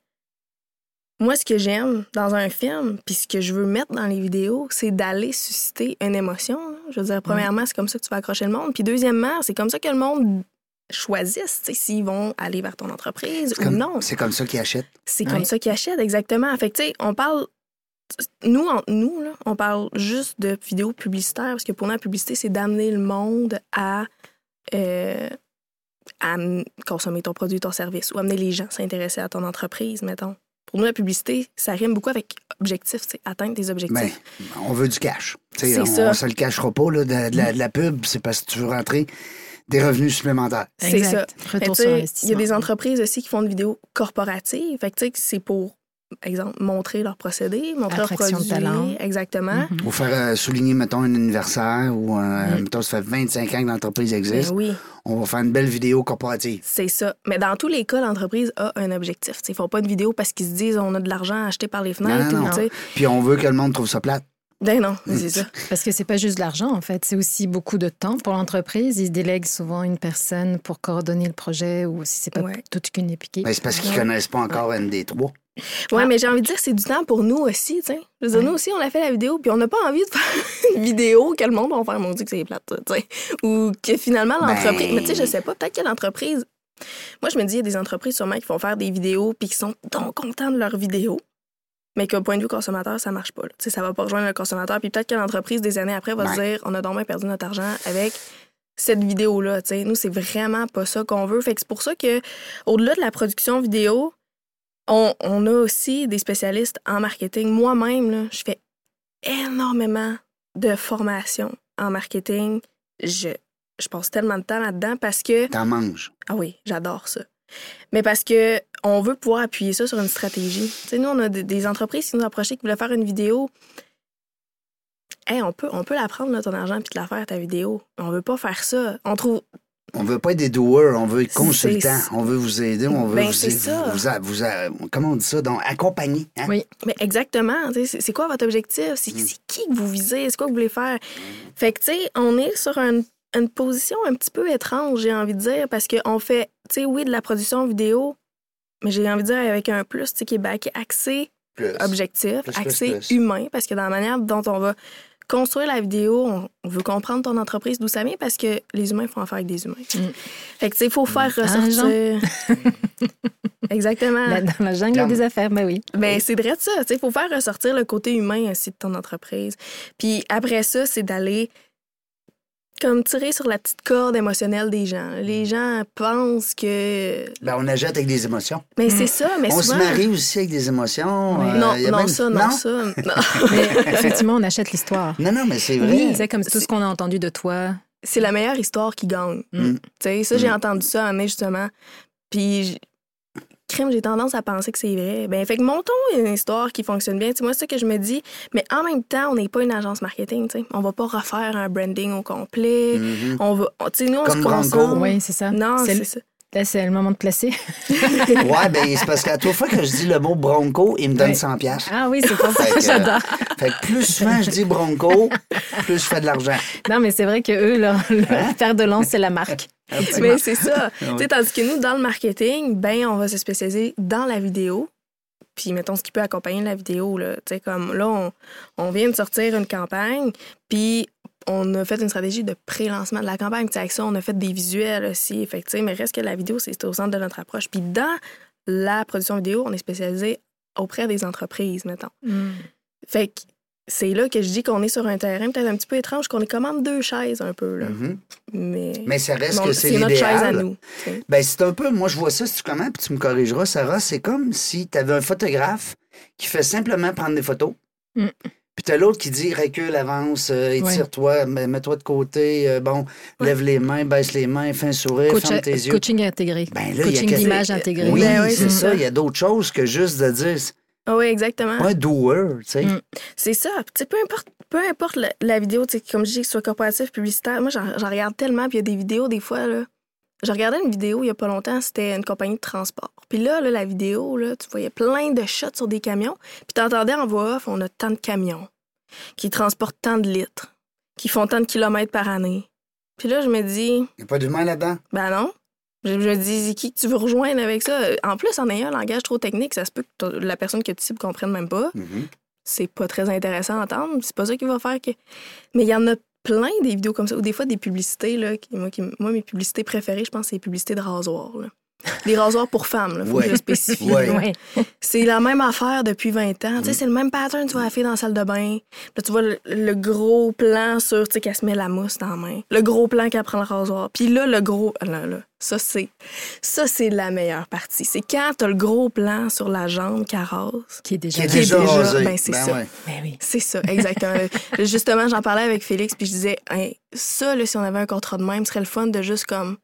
moi, ce que j'aime dans un film, puis ce que je veux mettre dans les vidéos, c'est d'aller susciter une émotion. hein. Je veux dire, premièrement, c'est comme ça que tu vas accrocher le monde. Puis deuxièmement, c'est comme ça que le monde choisisse, s'ils vont aller vers ton entreprise ou comme- non. C'est comme ça qu'ils achètent. C'est comme ça qu'ils achètent, exactement. Fait que, tu sais, on parle. Nous, entre nous, là, on parle juste de vidéos publicitaires parce que pour nous, la publicité, c'est d'amener le monde à, euh, à consommer ton produit, ton service ou amener les gens à s'intéresser à ton entreprise, mettons. Pour nous, la publicité, ça rime beaucoup avec objectif, c'est atteindre tes objectifs. Ben, on veut du cash. Tu sais, C'est on, ça. on se le cachera pas, là, de, de la, de la pub, c'est parce que tu veux rentrer des revenus supplémentaires. c'est ça. Il y a des entreprises aussi qui font des vidéos corporatives. Fait que, c'est pour, exemple, montrer leurs procédés, montrer leurs Attraction de. Exactement. Ou faire euh, souligner, mettons, un anniversaire ou, euh, mettons, ça fait 25 ans que l'entreprise Ben existe. oui. On va faire une belle vidéo corporative. C'est ça. Mais dans tous les cas, l'entreprise a un objectif. Ils ne font pas une vidéo parce qu'ils se disent on a de l'argent acheté par les fenêtres. Non, non. Puis on veut que le monde trouve ça plate. Ben non, c'est ça. Parce que c'est pas juste de l'argent, en fait. C'est aussi beaucoup de temps pour l'entreprise. Ils délèguent souvent une personne pour coordonner le projet ou si c'est pas Ouais. toute qu'une équipe. Ben, c'est parce qu'ils Ouais. connaissent pas encore ND3. Ouais, Ah. mais j'ai envie de dire c'est du temps pour nous aussi. tu sais. Je veux dire, Ouais. nous aussi, on a fait la vidéo, puis on n'a pas envie de faire une vidéo que le monde va faire mon Dieu que c'est plate. tu sais. Ou que finalement, l'entreprise. Ben- Mais tu sais, je sais pas, peut-être que l'entreprise. Moi, je me dis, il y a des entreprises sûrement qui font faire des vidéos, puis qui sont donc contents de leurs vidéos. Mais qu'au point de vue consommateur, ça marche pas. Tu sais, ça va pas rejoindre le consommateur. Puis peut-être que l'entreprise, des années après, va se dire on a donc bien perdu notre argent avec cette vidéo-là. tu sais. Nous, c'est vraiment pas ça qu'on veut. Fait que c'est pour ça que, au-delà de la production vidéo, on, on a aussi des spécialistes en marketing. Moi-même, je fais énormément de formations en marketing. Je, je passe tellement de temps là-dedans parce que T'en manges. ah oui, j'adore ça. Mais parce que on veut pouvoir appuyer ça sur une stratégie. Tu sais, nous, on a des, des entreprises qui nous approchaient qui voulaient faire une vidéo. Hey, on peut, on peut la prendre, là, ton argent, puis te la faire, ta vidéo. On veut pas faire ça. On trouve. On veut pas être des doers, on veut être consultants. On veut vous aider, on veut Ben, vous, ça. vous, a- vous a- comment on dit ça? Donc, accompagner. hein? Oui. Mais exactement. C'est quoi votre objectif? C'est Mm. c'est qui que vous visez? C'est quoi que vous voulez faire? Fait que, tu sais, on est sur un- une position un petit peu étrange, j'ai envie de dire, parce qu'on fait, tu sais, oui, de la production vidéo, mais j'ai envie de dire avec un plus, tu sais, qui est axé Plus. objectif, Plus, plus, axé plus. humain, parce que dans la manière dont on va construire la vidéo, on, on veut comprendre ton entreprise, d'où ça vient, parce que les humains font affaire avec des humains. Mm. Fait que, tu sais, il faut faire Ah, ressortir. Exactement. Là, dans la jungle des affaires, ben oui. Ben, c'est vrai de ça. Il faut faire ressortir le côté humain aussi de ton entreprise. Puis après ça, c'est d'aller comme tirer sur la petite corde émotionnelle des gens. Les gens pensent que. Ben, on achète avec des émotions. Mais c'est ça, mais on souvent. se marie aussi avec des émotions. Oui. euh, Non, il y a non, même- ça, non, ça. Non. Mais effectivement, on achète l'histoire. Non, non, mais c'est vrai. Oui, c'est comme tout ce qu'on a entendu de toi. c'est la meilleure histoire qui gagne. Mm. Tu sais, ça, j'ai entendu ça un moment, justement. Puis, crime, j'ai tendance à penser que c'est vrai. Ben, fait que montons une histoire qui fonctionne bien. Tu sais, moi, c'est ça que je me dis. Mais en même temps, on n'est pas une agence marketing, tu sais. On va pas refaire un branding au complet. Mhm. On va. Tu sais, nous, on Comme se concentre. Oui, c'est ça. Non, C'est ça. Là, c'est le moment de placer. Ouais, ben, c'est parce qu'à toute fois que je dis le mot bronco, il me donne Ouais. 100 piastres. Ah oui, c'est pour ça que j'adore. Fait que plus souvent je dis bronco, plus je fais de l'argent. Non, mais c'est vrai que eux, leur, leur Hein? fer de lance, c'est la marque. Mais c'est ça. Ah tandis que nous, dans le marketing, ben, on va se spécialiser dans la vidéo. Puis, mettons, ce qui peut accompagner la vidéo. Là. Tu sais, comme là, on, on vient de sortir une campagne, puis on a fait une stratégie de pré-lancement de la campagne. Tu sais, avec ça, on a fait des visuels aussi. Fait que, mais reste que la vidéo, c'est au centre de notre approche. Puis, dans la production vidéo, on est spécialisé auprès des entreprises, mettons. Mm. Fait que c'est là que je dis qu'on est sur un terrain peut-être un petit peu étrange, qu'on est comme entre deux chaises un peu. Là. Mhm. Mais, Mais ça reste que c'est notre chaise à nous. Ben, c'est un peu, moi, je vois ça, si tu comment, puis tu me corrigeras, Sarah, c'est comme si tu avais un photographe qui fait simplement prendre des photos, Mm. Puis tu as l'autre qui dit recule, avance, euh, étire-toi, mets- mets-toi de côté, euh, bon, lève les mains, baisse les mains, fais un sourire, Coach- ferme tes yeux. coaching intégré. Ben là, il y a coaching d'image intégré. Oui, Ben oui, c'est ça. Il y a d'autres choses que juste de dire, Ah oui, exactement. un doer, tu sais. Mm. C'est ça. Tu sais, peu importe, peu importe la, la vidéo, tu sais, comme je dis, que ce soit corporatif, publicitaire, moi, j'en j'en regarde tellement, puis il y a des vidéos, des fois, là. Je regardais une vidéo il y a pas longtemps, c'était une compagnie de transport. Puis là, là, la vidéo, là, tu voyais plein de shots sur des camions. Puis t'entendais en voix off, on a tant de camions qui transportent tant de litres, qui font tant de kilomètres par année. Puis là, je me dis, Il n'y a pas d'humain là-dedans? ben non. Je me dis, qui que tu veux rejoindre avec ça? En plus, en ayant un langage trop technique, ça se peut que la personne que tu cibles comprenne même pas Mhm. c'est pas très intéressant à entendre. C'est pas ça qui va faire que. Mais il y en a plein des vidéos comme ça, ou des fois des publicités. Là, qui- moi, moi, mes publicités préférées, je pense, c'est les publicités de rasoirs. là. Les rasoirs pour femmes, là, faut Ouais. que je spécifie. Ouais. Ouais. C'est la même affaire depuis 20 ans. Tu Mm. sais, c'est le même pattern, tu vois la fille dans la salle de bain. Puis Là, tu vois le, le gros plan sur, tu sais, qu'elle se met la mousse dans la main. Le gros plan qu'elle prend le rasoir. Puis là, le gros... Là, là, ça, c'est... Ça, c'est la meilleure partie. C'est quand t'as le gros plan sur la jambe qu'elle rase. Qui est déjà. Qui est déjà déjà- rasé. ben, c'est ça. ouais. Ben oui. C'est ça, exactement. Justement, j'en parlais avec Félix, puis je disais, Hey, ça, là, si on avait un contrat de même, ce serait le fun de juste comme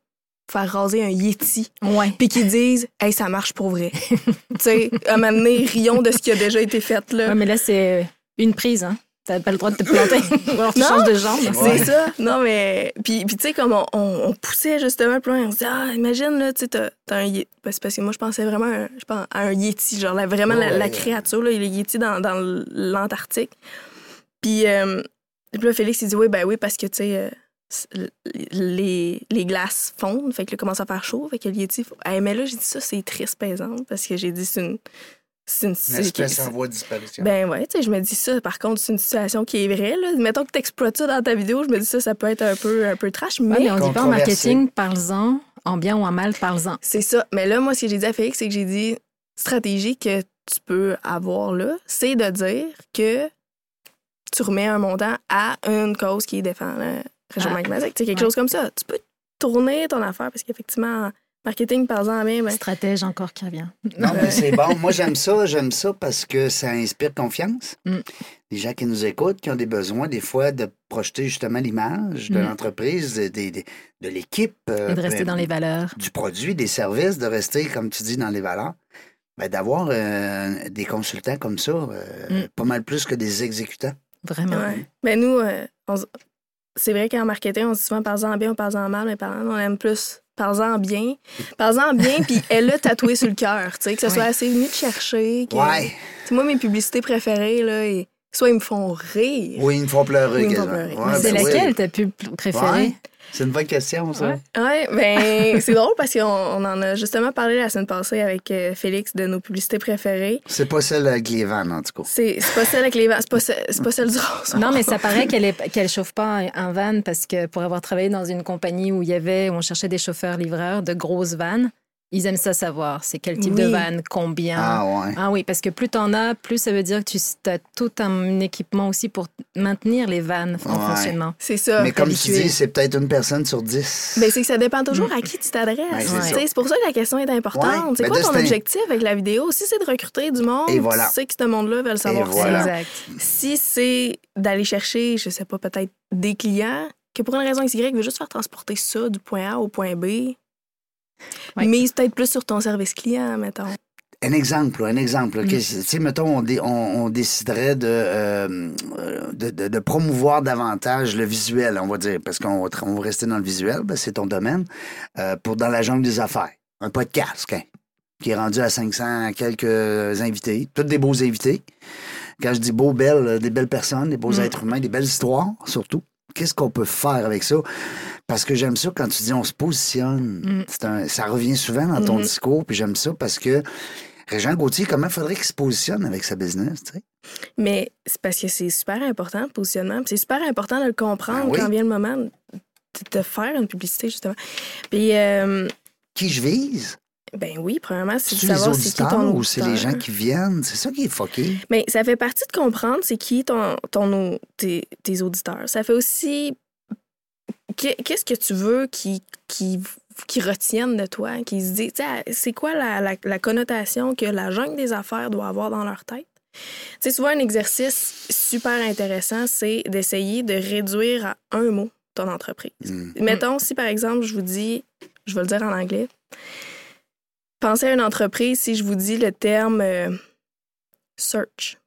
faire raser un Yeti, Ouais. puis qu'ils disent, hey, ça marche pour vrai. tu sais, à donné, rions de ce qui a déjà été fait, là. Ouais, mais là, c'est euh, une prise, hein. T'as pas le droit de te planter. Alors tu Non. changes de jambe. Ouais. C'est ça. Non, mais. Puis, puis tu sais, comme on, on- on poussait justement plus loin, on se dit, ah, imagine, là, tu sais, t'as t'as un Yeti. Parce parce que moi, je pensais vraiment un- je pense, à un Yeti, genre, là, vraiment la, Ouais. la créature, là, le Yeti dans, dans l'Antarctique. Puis, euh, puis là, Félix, il dit, oui, ben oui, parce que, tu sais, euh, les, les glaces fondent, fait que là, commence à faire chaud, fait que le Yeti. faut- Ah, mais là, j'ai dit ça, c'est triste, par exemple, parce que j'ai dit, c'est une. C'est une. C'est- en voie de disparition. ben ouais, tu sais, je me dis ça. Par contre, c'est une situation qui est vraie. Là. Mettons que tu exploites ça dans ta vidéo, je me dis ça, ça peut être un peu, un peu trash, mais, Ouais, mais on dit pas en marketing, parle-en. En bien ou en mal, parle-en. c'est ça. Mais là, moi, ce que j'ai dit à Félix, c'est que j'ai dit stratégie que tu peux avoir là, c'est de dire que tu remets un montant à une cause qui défend le réchauffement Ah. climatique. Quelque Ouais. chose comme ça. Tu peux tourner ton affaire parce qu'effectivement, en marketing, par exemple, bien, ben, Stratège encore qui revient. Non, mais c'est bon. Moi, j'aime ça. J'aime ça parce que ça inspire confiance. Mm. Les gens qui nous écoutent, qui ont des besoins, des fois, de projeter justement l'image de Mm. l'entreprise, de, de- de- de l'équipe. euh, Et de rester ben, dans les valeurs. Du produit, des services, de rester, comme tu dis, dans les valeurs. Ben, D'avoir euh, des consultants comme ça, euh, Mm. pas mal plus que des exécutants. Vraiment. Ouais. Ben nous, euh, on c'est vrai qu'en marketing, on se dit souvent parle-en bien ou parle-en mal, mais parle on aime plus parle-en bien. Parle-en bien, puis elle l'a tatoué sur le cœur, tu sais, que ça soit assez venu te chercher. que- Ouais. Tu sais, moi, mes publicités préférées, là, et- soit ils me font rire. Oui, ils me font pleurer. Oui, ils me font quasiment. pleurer. Ouais, c'est ben oui. laquelle ta pub préférée? C'est une bonne question, ça. Ouais. Ouais, ben c'est drôle parce qu'on on en a justement parlé la semaine passée avec euh, Félix de nos publicités préférées. C'est pas celle avec les vannes, en tout cas. C'est pas celle avec les vents, c'est pas, pas celle du rose. Non, mais ça paraît qu'elle est qu'elle chauffe pas un- un van parce que pour avoir travaillé dans une compagnie où il y avait, où on cherchait des chauffeurs-livreurs de grosses vannes, ils aiment ça savoir. C'est quel type de Oui. van, combien. Ah, ouais. Ah oui, parce que plus t'en as, plus ça veut dire que tu as tout un équipement aussi pour maintenir les vannes en Ouais. fonctionnement. C'est ça. Mais comme tu habitué. dis, c'est peut-être une personne sur dix. Ben, c'est que ça dépend toujours à qui tu t'adresses. Ouais, c'est Tu pour ça que la question est importante. Ouais. C'est Ben, quoi ton objectif avec la vidéo? Si c'est de recruter du monde, Et voilà. tu sais que ce monde-là veut le savoir. voilà. c'est- Exact. Si c'est d'aller chercher, je sais pas, peut-être des clients que pour une raison XY veut juste faire transporter ça du point A au point B, Mise peut-être plus sur ton service client, mettons. Un exemple, là, un exemple. Mm. Tu sais, mettons, on, dé- on- on déciderait de, euh, de, de- de promouvoir davantage le visuel, on va dire, parce qu'on on va rester dans le visuel, ben, c'est ton domaine, euh, pour dans la jungle des affaires. Un podcast, hein, qui est rendu à 500 quelques invités, tous des beaux invités. Quand je dis beaux, belles, euh, des belles personnes, des beaux Mm. êtres humains, des belles histoires, surtout. Qu'est-ce qu'on peut faire avec ça? Parce que j'aime ça quand tu dis on se positionne. Mm. Un- ça revient souvent dans ton Mhm. discours, puis j'aime ça parce que Régent Gauthier, comment faudrait qu'il se positionne avec sa business? Mais c'est parce que c'est super important, le positionnement. puis C'est super important de le comprendre Ben oui. quand vient le moment de, de faire une publicité, justement. Puis, euh, Qui je vise? Ben oui, premièrement, c'est de C'est les savoir c'est qui ton ou c'est les gens qui viennent? C'est ça qui est fucké. Mais ça fait partie de comprendre c'est qui ton, ton, tes, tes auditeurs. Ça fait aussi qu'est- qu'est-ce que tu veux qui, qui, qui retiennent de toi, qui se disent, c'est quoi la, la, la connotation que la jungle des affaires doit avoir dans leur tête? Sais, souvent, un exercice super intéressant, c'est d'essayer de réduire à un mot ton entreprise. Mm. Mettons, si par exemple, je vous dis, je vais le dire en anglais, pensez à une entreprise si je vous dis le terme euh, search.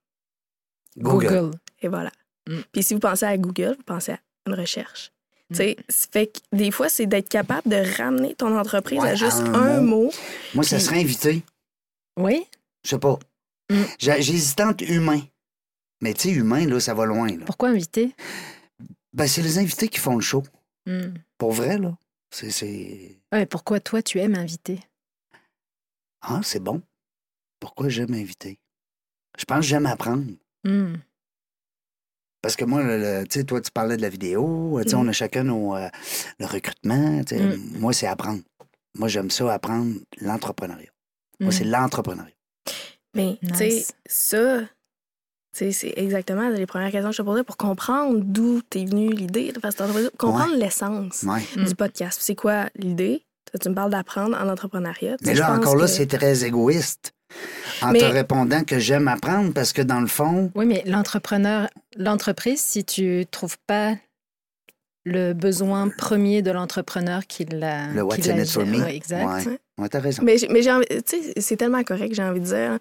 Google. Et voilà. Mm. Puis si vous pensez à Google, vous pensez à une recherche. Mm. Tu sais, ça fait que des fois, c'est d'être capable de ramener ton entreprise Ouais, à juste un un mot. Moi, ça Puis- serait invité. Oui? Je sais pas. Mm. J'hésitais entre humain. Mais tu sais, humain, là, ça va loin. Là. Pourquoi inviter? Ben, c'est les invités qui font le show. Hmm. Pour vrai, là. C'est- C'est. Ouais, pourquoi toi, tu aimes inviter? Ah, c'est bon. Pourquoi j'aime inviter? Je pense que j'aime apprendre. Hmm. Parce que moi, tu sais, toi, tu parlais de la vidéo. Tu sais, Mm. on a chacun nos, euh, le recrutement. tu sais. Mm. Moi, c'est apprendre. Moi, j'aime ça, apprendre l'entrepreneuriat. Moi, Hmm. c'est l'entrepreneuriat. Mais, tu sais, ça, tu sais, c'est exactement les premières questions que je te posais pour comprendre d'où t'es venue l'idée de faire cette entreprise, comprendre l'essence Ouais. Mm. du podcast. C'est quoi l'idée? Toi, Tu me parles d'apprendre en entrepreneuriat. Mais là, encore là, que- c'est très égoïste. En Mais- te répondant que j'aime apprendre parce que dans le fond, Oui, mais l'entrepreneur, l'entreprise, si tu trouves pas le besoin premier de l'entrepreneur qui l'a. Le what's qui in it for me? Ouais, exact. Ouais. ouais, t'as raison. Mais, mais j'ai envie, tu sais, c'est tellement correct, j'ai envie de dire.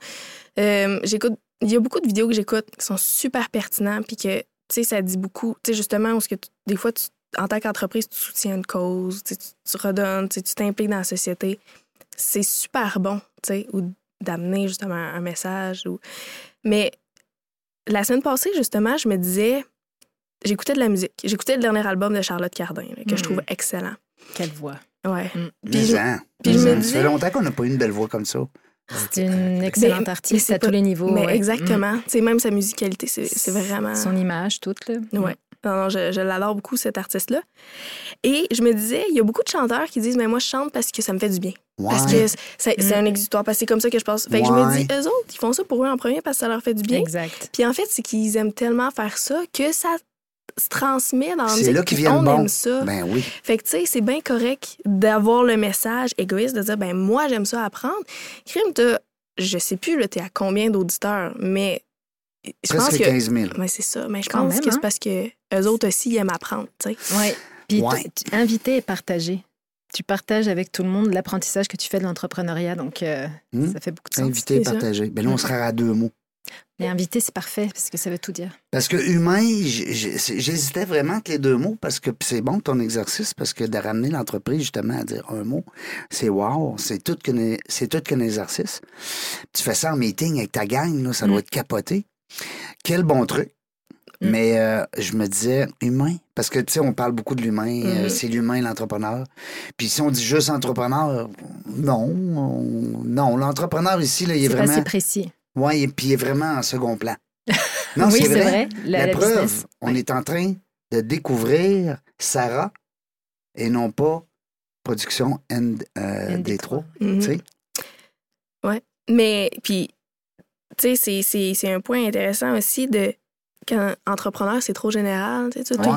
Euh, j'écoute, il y a beaucoup de vidéos que j'écoute qui sont super pertinentes, puis que, tu sais, ça dit beaucoup. Tu sais, justement, où ce que tu- des fois, tu- en tant qu'entreprise, tu soutiens une cause, tu, redonnes, tu t'impliques dans la société. C'est super bon, tu sais, ou d'amener justement un message. Ou... Mais la semaine passée, justement, je me disais, j'écoutais de la musique. J'écoutais le dernier album de Charlotte Cardin, là, que je Mhm. trouve excellent. Quelle voix. Ouais. Mm. Puis je- hein, puis mais je me hein, Ça fait longtemps qu'on n'a pas eu une belle voix comme ça. C'est une excellente mais artiste à tous les niveaux. Mais ouais. exactement. Sais, même sa musicalité, c'est Mm. c'est vraiment. Son image, toute. Là. Ouais. Non, non, je, je l'adore beaucoup, cet artiste-là. Et je me disais, il y a beaucoup de chanteurs qui disent, mais moi, je chante parce que ça me fait du bien. Ouais. Parce que c'est Mm. un exutoire, parce que c'est comme ça que je pense. Fait que je me dis, eux autres, ils font ça pour eux en premier parce que ça leur fait du bien. Exact. Puis en fait, c'est qu'ils aiment tellement faire ça que ça se transmet dans la C'est là qu'ils viennent on bon. aime ça. Ben oui. Fait que, tu sais, c'est bien correct d'avoir le message égoïste de dire, ben moi, j'aime ça apprendre. Crime, t'as, je sais plus, là, t'es à combien d'auditeurs, mais je pense que. 15 000. Mais c'est ça. Mais je Quand pense même, que c'est hein? parce que eux autres aussi, ils aiment apprendre, tu sais. Ouais. Puis Ouais. inviter et partager. Tu partages avec tout le monde l'apprentissage que tu fais de l'entrepreneuriat, donc euh, Hmm? ça fait beaucoup de sens. Invité, C'est ça. partagé. Ben là, on sera à deux mots. Mais inviter, c'est parfait parce que ça veut tout dire. Parce que humain, j'hésitais vraiment entre les deux mots parce que c'est bon ton exercice parce que de ramener l'entreprise justement à dire un mot, c'est wow, c'est tout qu'un c'est tout qu'un exercice. Tu fais ça en meeting avec ta gang, là, ça Mm. doit être capoté. Quel bon truc. Mm. Mais euh, je me disais humain parce que tu sais on parle beaucoup de l'humain, euh, Mhm. c'est l'humain l'entrepreneur. Puis si on dit juste entrepreneur, non, on- non, l'entrepreneur ici là, il est, C'est vraiment si précis. Ouais, et puis il est vraiment en second plan. Non, oui, c'est c'est vrai. vrai. La, preuve, business. on Ouais. est en train de découvrir Sarah et non pas Production N, euh, ND3. D3. Mhm. Tu sais? Mais, puis, tu sais, c'est- c'est c'est un point intéressant aussi de quand entrepreneur, c'est trop général. Tu sais, tout le temps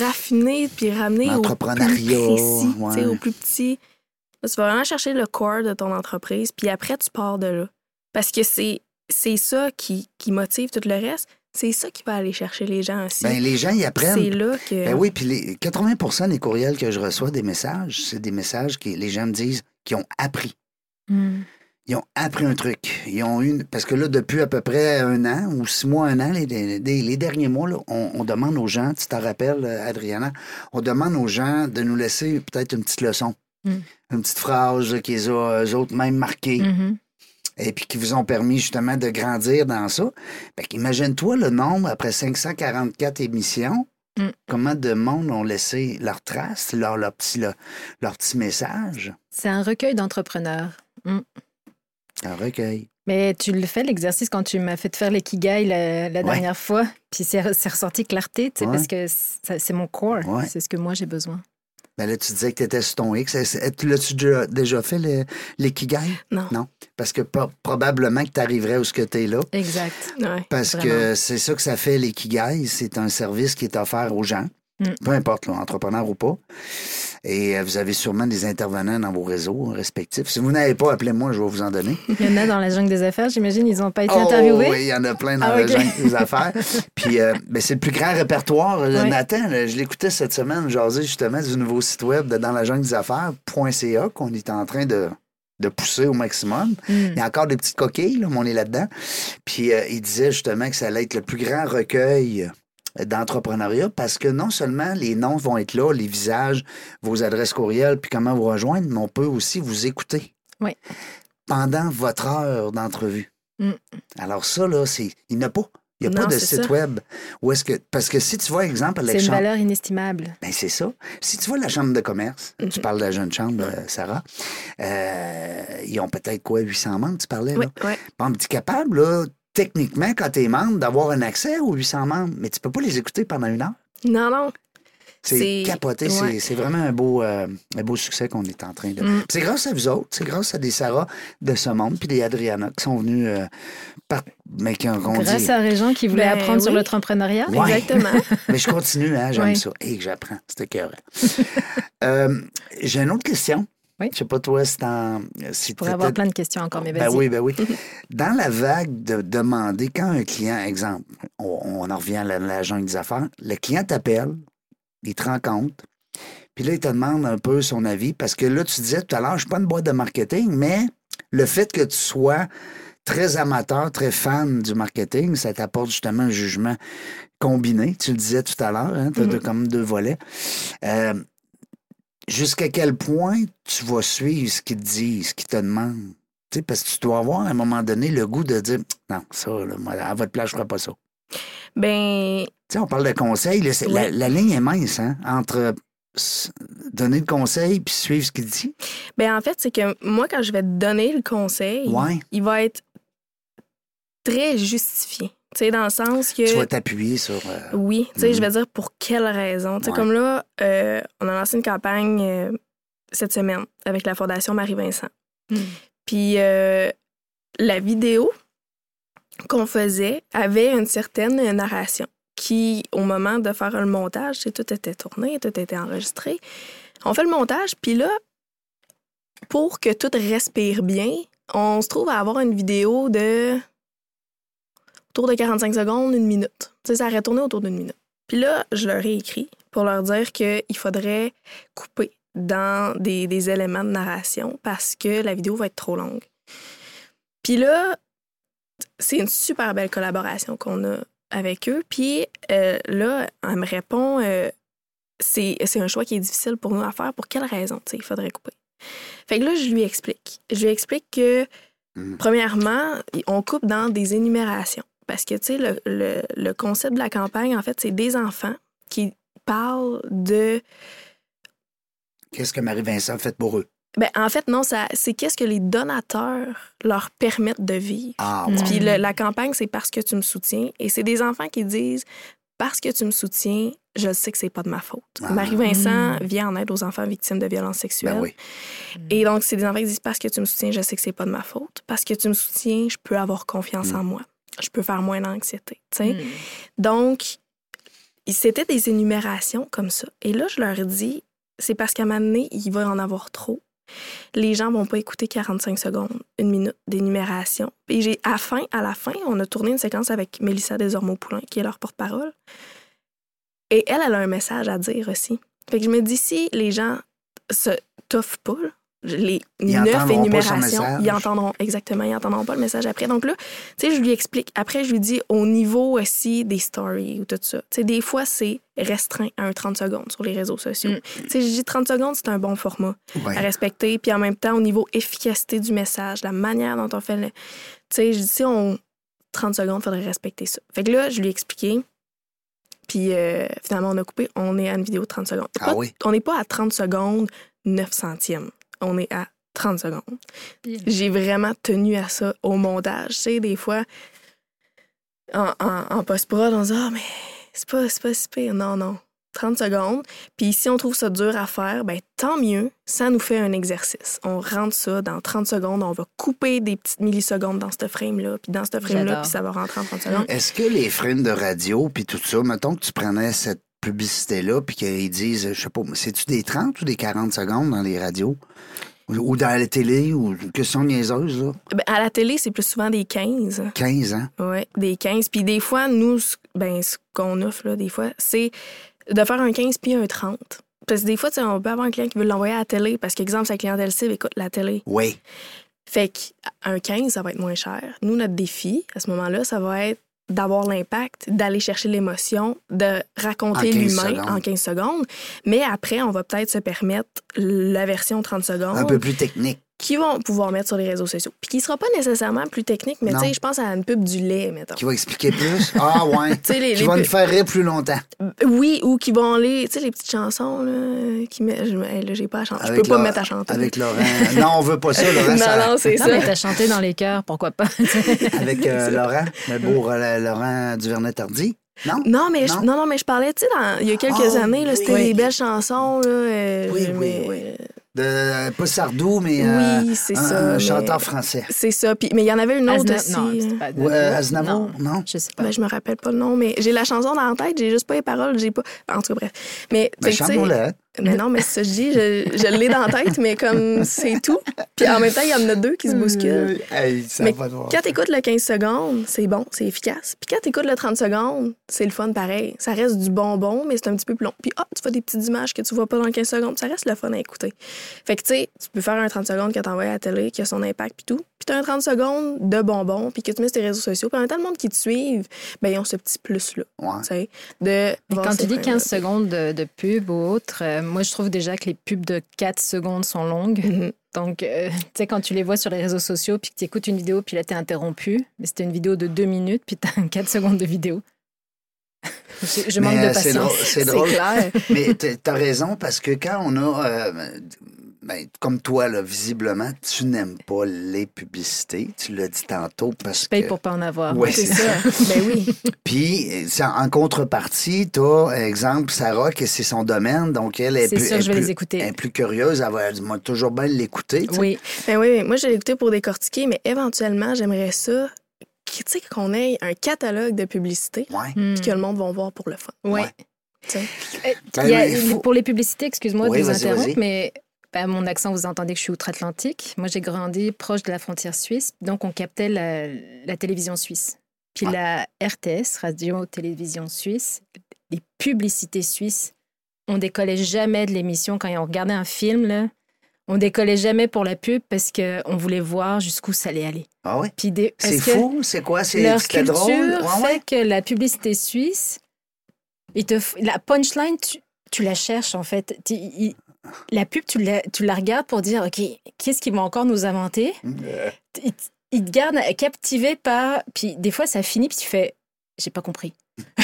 raffiner puis ramener au plus précis, ouais. au plus petit. Là, tu vas vraiment chercher le core de ton entreprise, puis après, tu pars de là. Parce que c'est c'est ça qui, qui motive tout le reste. C'est ça qui va aller chercher les gens aussi. Ben, les gens y c'est apprennent. là que... Ben oui, puis les 80 des courriels que je reçois des messages, c'est des messages que les gens me disent qu'ils ont appris. Hmm. Ils ont appris un truc. Ils ont une. Parce que là, depuis à peu près un an ou six mois, un an, les, les- les derniers mois, là, on, on demande aux gens, tu t'en rappelles, euh, Adriana, on demande aux gens de nous laisser peut-être une petite leçon. Mm. Une petite phrase qui les a eux autres même marqués Mhm. et puis qui vous ont permis justement de grandir dans ça. Fait qu'imagine-toi le nombre, après 544 émissions, Mm. comment de monde ont laissé leur trace, leur, leur, petit, leur, leur petit message, C'est un recueil d'entrepreneurs. Leur recueil. Mais tu le fais, l'exercice, quand tu m'as fait faire l'ikigai la, la Ouais. dernière fois. Puis c'est ressorti clarté, tu sais, Ouais. parce que c'est mon core. Ouais. C'est ce que moi, j'ai besoin. Ben là, tu disais que tu étais sur ton X. L'as-tu déjà, fait le- l'ikigai? Non. Non? Parce que pro- probablement que tu arriverais où ce que tu es là. Exact. Ouais. Parce Vraiment. que c'est ça que ça fait l'ikigai. C'est un service qui est offert aux gens, Mm. peu importe, là, entrepreneurs ou pas. Et euh, vous avez sûrement des intervenants dans vos réseaux respectifs. Si vous n'avez pas, appelez-moi, je vais vous en donner. Il y en a dans la jungle des affaires, j'imagine, ils n'ont pas été Oh, interviewés. oui, il y en a plein dans Ah, la jungle des affaires. Puis, euh, ben, c'est le plus grand répertoire. Ouais. Nathan, là, je l'écoutais cette semaine, jaser justement du nouveau site web de dans la jungle des affaires.ca qu'on est en train de, de pousser au maximum. Mm. Il y a encore des petites coquilles, là, mais on est là-dedans. Puis, euh, il disait justement que ça allait être le plus grand recueil euh, d'entrepreneuriat parce que non seulement les noms vont être là, les visages, vos adresses courriels, puis comment vous rejoindre, mais on peut aussi vous écouter Oui. pendant votre heure d'entrevue. Mm. Alors ça, là, c'est... il n'y a pas. Il n'y a Non, pas de site ça. web. Où est-ce que... Parce que si tu vois, exemple, C'est une valeur inestimable. Ben, c'est ça. Si tu vois la chambre de commerce, Mhm. tu parles de la jeune chambre, euh, Sarah, euh, ils ont peut-être quoi, 800 membres, tu parlais, Oui, là? oui. Bon, tu es capable, là, techniquement, quand tu es membre, d'avoir un accès aux 800 membres, mais tu peux pas les écouter pendant une heure. Non, non. C'est capoté. c'est- ouais. C'est vraiment un beau, euh, un beau succès qu'on est en train de. Mm. C'est grâce à vous autres, c'est grâce à des Sarah de ce monde, puis des Adriana qui sont venus euh, par... mais qui ont Grâce dit. à Régent qui voulait Ben apprendre sur l'entrepreneuriat. Ouais. Exactement. Mais je continue, hein, j'aime ça. Et que j'apprends. C'était cœur. euh, J'ai une autre question. Oui. Je sais pas, toi, si t'en. Si Je pourrais avoir plein de questions encore, mais Ben oui, ben oui. Dans la vague de demander, quand un client, exemple, on, on en revient à la, la jungle des affaires, le client t'appelle, il te rencontre, puis là, il te demande un peu son avis, parce que là, tu disais tout à l'heure, je suis pas une boîte de marketing, mais le fait que tu sois très amateur, très fan du marketing, ça t'apporte justement un jugement combiné. Tu le disais tout à l'heure, hein, tu as Mhm. comme deux volets. Euh, Jusqu'à quel point tu vas suivre ce qu'ils te disent, ce qu'ils te demandent? Tu sais, parce que tu dois avoir à un moment donné le goût de dire non, ça, là, moi, à votre place, je ne ferai pas ça. Ben, Tu sais, on parle de conseils. là, la, ligne est mince hein, entre donner le conseil puis suivre ce qu'il dit. ben en fait, c'est que moi, quand je vais te donner le conseil, Ouais. il va être très justifié. Tu sais, dans le sens que. Tu vas t'appuyer sur. euh, Oui, tu sais, je vais dire pour quelle raison. Tu sais, Ouais. comme là, euh, on a lancé une campagne euh, cette semaine avec la Fondation Marie-Vincent. Mm. Puis euh, la vidéo qu'on faisait avait une certaine narration qui, au moment de faire le montage, c'est tout était tourné, tout était enregistré. On fait le montage, puis là, pour que tout respire bien, on se trouve à avoir une vidéo de autour de 45 secondes, une minute. Tu sais, ça aurait tourné autour d'une minute. Puis là, je leur ai écrit pour leur dire qu'il faudrait couper dans des, des éléments de narration parce que la vidéo va être trop longue. Puis là, c'est une super belle collaboration qu'on a avec eux. Puis euh, là, elle me répond, euh, c'est un choix qui est difficile pour nous à faire. Pour quelle raison, tu sais, il faudrait couper? Fait que là, je lui explique. Je lui explique que, Mm. premièrement, on coupe dans des énumérations. Parce que, tu sais, le, le- le concept de la campagne, en fait, c'est des enfants qui parlent de Qu'est-ce que Marie-Vincent fait pour eux? Ben, en fait, non, ça, c'est qu'est-ce que les donateurs leur permettent de vivre. Ah, ouais. Puis le- la campagne, c'est parce que tu me soutiens. Et c'est des enfants qui disent parce que tu me soutiens, je sais que c'est pas de ma faute. Ah. Marie-Vincent Mm. vient en aide aux enfants victimes de violences sexuelles. Ben oui. Et donc, c'est des enfants qui disent parce que tu me soutiens, je sais que c'est pas de ma faute. Parce que tu me soutiens, je peux avoir confiance Mm. en moi. Je peux faire moins d'anxiété. tu sais. Mm. Donc, c'était des énumérations comme ça. Et là, je leur dis, c'est parce qu'à un moment donné, il va en avoir trop. Les gens vont pas écouter 45 secondes, une minute d'énumération. Et j'ai, à, fin, à la fin, on a tourné une séquence avec Mélissa Desormeaux-Poulain, qui est leur porte-parole. Et elle, elle a un message à dire aussi. Fait que je me dis, si les gens se toffent pas, là, les Ils neuf énumérations, ils entendront exactement, ils entendront pas le message après. Donc là, tu sais, je lui explique. Après, je lui dis au niveau aussi des stories ou tout ça. Tu sais, des fois, c'est restreint à un 30 secondes sur les réseaux sociaux. Mm. Tu sais, je dis 30 secondes, c'est un bon format Ouais. à respecter. Puis en même temps, au niveau efficacité du message, la manière dont on fait le. Tu sais, je dis, si on. 30 secondes, il faudrait respecter ça. Fait que là, je lui ai expliqué. Puis euh, finalement, on a coupé. On est à une vidéo de 30 secondes. Ah Pas- oui? On n'est pas à 30 secondes, 9 centièmes. On est à 30 secondes. J'ai vraiment tenu à ça au montage. Tu sais, des fois, en, en, en post-prod, on se dit Ah, mais c'est pas, c'est pas si pire. Non, non. 30 secondes. Puis si on trouve ça dur à faire, ben tant mieux, ça nous fait un exercice. On rentre ça dans 30 secondes, on va couper des petites millisecondes dans ce frame-là, puis dans ce frame-là, puis ça va rentrer en 30 secondes. Est-ce que les frames de radio puis tout ça, mettons que tu prenais cette publicité-là puis qu'ils disent, je sais pas, c'est-tu des 30 ou des 40 secondes dans les radios? Ou, dans la télé, ou une question niaiseuse, là? Ben, à la télé, c'est plus souvent des 15. 15 ans. Oui, des 15. Puis des fois, nous, ce- ben, ce qu'on offre, là, des fois, c'est de faire un 15 puis un 30. Parce que des fois, tu sais, on peut avoir un client qui veut l'envoyer à la télé parce qu'exemple, sa clientèle cible écoute la télé. Oui. Fait qu'un 15, ça va être moins cher. Nous, notre défi, à ce moment-là, ça va être d'avoir l'impact, d'aller chercher l'émotion, de raconter En 15 l'humain en 15 secondes. Mais après, on va peut-être se permettre la version 30 secondes Un peu plus technique. Qui vont pouvoir mettre sur les réseaux sociaux. Puis qui sera pas nécessairement plus technique, mais Non. tu sais, je pense à une pub du lait, mettons. Qui va expliquer plus? Ah, ouais. Tu sais, les- qui les va pu- nous faire rire plus longtemps. Oui, ou qui vont aller, tu sais, les petites chansons, là, qui met, là, j'ai pas à chanter. Je peux pas me mettre à chanter. Avec Laurent. non, on veut pas ça, Laurent. non, ça- non, c'est Non, ça. mais t'as chanté dans les cœurs, pourquoi pas? Avec euh, Laurent, le beau euh, Laurent Duvernay-Tardy. Non? Non, mais je, Non? non, non, mais je parlais, tu sais, il y a quelques Ah, années, là, c'était oui. des belles chansons, là. euh, Oui, oui, mais- oui. De, pas Sardou, mais Oui, euh, c'est un, ça, un mais- chanteur français. C'est ça. Puis, mais il y en avait une autre Azna- aussi. Non, pas Ouais, euh, Aznavour. Aznavour, non? Je sais pas. Ben, je me rappelle pas le nom, mais j'ai la chanson dans la tête, j'ai juste pas les paroles, j'ai pas. En tout cas, bref. Mais, Ben, mais non, mais ça je dis, je, je l'ai dans la tête, mais comme c'est tout. Puis en même temps, il y en a deux qui se bousculent. Hey, ça Mais va. Quand t'écoutes le 15 secondes, c'est bon, c'est efficace. Puis quand t'écoutes le 30 secondes, c'est le fun pareil. Ça reste du bonbon, mais c'est un petit peu plus long. Puis ah, tu vois des petites images que tu vois pas dans le 15 secondes, ça reste le fun à écouter. Fait que tu sais, tu peux faire un 30 secondes que t'envoies à la télé, qui a son impact puis tout. Puis t'as un 30 secondes de bonbons, puis que tu mets sur tes réseaux sociaux. Puis en même temps, le monde qui te suivent, ben ils ont ce petit plus-là, Ouais. tu de... Quand tu dis frames-là. 15 secondes de, de pub ou autre, euh, moi, je trouve déjà que les pubs de 4 secondes sont longues. Mhm. Donc, euh, tu sais, quand tu les vois sur les réseaux sociaux, puis que tu écoutes une vidéo, puis là, tu es interrompu, mais c'était une vidéo de 2 minutes, puis tu as 4 secondes de vidéo. je, je manque de c'est patience. drôle- C'est drôle. clair. Mais t- t'as raison, parce que quand on a. euh, ben, comme toi, là, visiblement, tu n'aimes pas les publicités. Tu l'as dit tantôt parce Je paye que. pour pas en avoir. Ouais, C'est c'est ça. ben oui. Puis, en en contrepartie, tu as, exemple, Sarah, que c'est son domaine, donc elle est plus, sûr, elle je vais plus- les écouter. Elle est plus curieuse, elle va moi, toujours bien l'écouter. tu. Oui, Ben oui, moi, je l'ai écouté pour décortiquer, mais éventuellement, j'aimerais ça, tu qu'on ait un catalogue de publicité, Ouais. Hmm. puis que le monde va voir pour le fun. Ouais. tu sais. Euh, Ben, a- faut- Pour les publicités, excuse-moi Oui, de vous interrompre, mais ben, mon accent, vous entendez que je suis outre-Atlantique. Moi, j'ai grandi proche de la frontière suisse, donc on captait la, la télévision suisse. Puis Ouais. la RTS, Radio-Télévision Suisse, les publicités suisses, on décollait jamais de l'émission quand on regardait un film, là. On décollait jamais pour la pub parce qu'on voulait voir jusqu'où ça allait aller. Ah ouais? Des- C'est fou, c'est quoi? C'est leur culture drôle? Ouais, ouais. fait que la publicité suisse, ils te f- la punchline, tu, tu la cherches en fait. La pub, tu la, tu la regardes pour dire, OK, qu'est-ce qu'ils vont encore nous inventer? Ils, ils te gardent captivé par... Puis des fois, ça finit, puis tu fais, j'ai pas compris.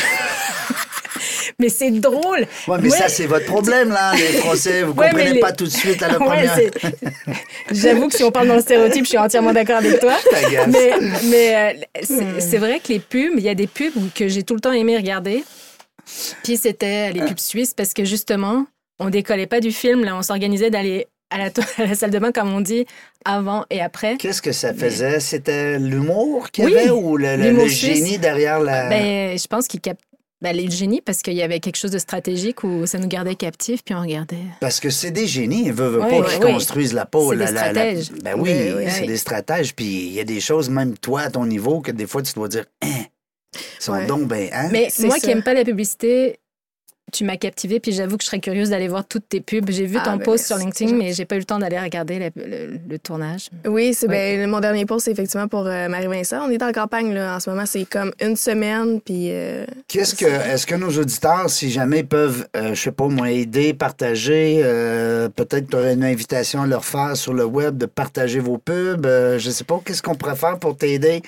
mais c'est drôle. Ouais, mais Ouais. ça, c'est votre problème, là, les Français. Vous Ouais, comprenez les- pas tout de suite à la Ouais, première. J'avoue que si on parle dans le stéréotype, je suis entièrement d'accord avec toi. Mais, mais euh, c'est c'est vrai que les pubs, il y a des pubs que j'ai tout le temps aimé regarder. Puis c'était les pubs suisses parce que justement, on décollait pas du film. Là, on s'organisait d'aller à la, to- à la salle de bain, comme on dit, avant et après. Qu'est-ce que ça faisait? C'était l'humour qu'il y Oui, avait ou le, génie derrière la. Ben, je pense qu'il capte ben, le génie parce qu'il y avait quelque chose de stratégique où ça nous gardait captifs, puis on regardait. Parce que c'est des génies, ils veulent, veulent Oui, pas qu'ils oui. construisent la peau. C'est la- des la- la- stratèges. Ben oui, Oui, oui, c'est des stratèges. Puis il y a des choses, même toi, à ton niveau, que des fois, tu dois dire, hein, ils sont Ouais. donc, ben, hein? Mais C'est moi ça. qui aime pas la publicité, tu m'as captivé, puis j'avoue que je serais curieuse d'aller voir toutes tes pubs. J'ai vu Ah, ton ben, post sur LinkedIn, mais j'ai pas eu le temps d'aller regarder le, le tournage. Oui, c'est Oui. ben, mon dernier post, c'est effectivement pour euh, Marie-Vincent. On est en campagne là, en ce moment, c'est comme une semaine, puis euh, Qu'est-ce que, est-ce que nos auditeurs, si jamais peuvent, euh, je sais pas, moi, aider, partager, euh, peut-être tu aurais une invitation à leur faire sur le web de partager vos pubs, euh, je sais pas, qu'est-ce qu'on pourrait faire pour t'aider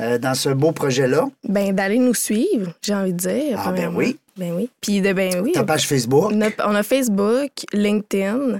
euh, dans ce beau projet-là? ben d'aller nous suivre, j'ai envie de dire. Ah, ben oui. Ben oui. Puis de ben oui. Ta page Facebook? On a, on a Facebook, LinkedIn,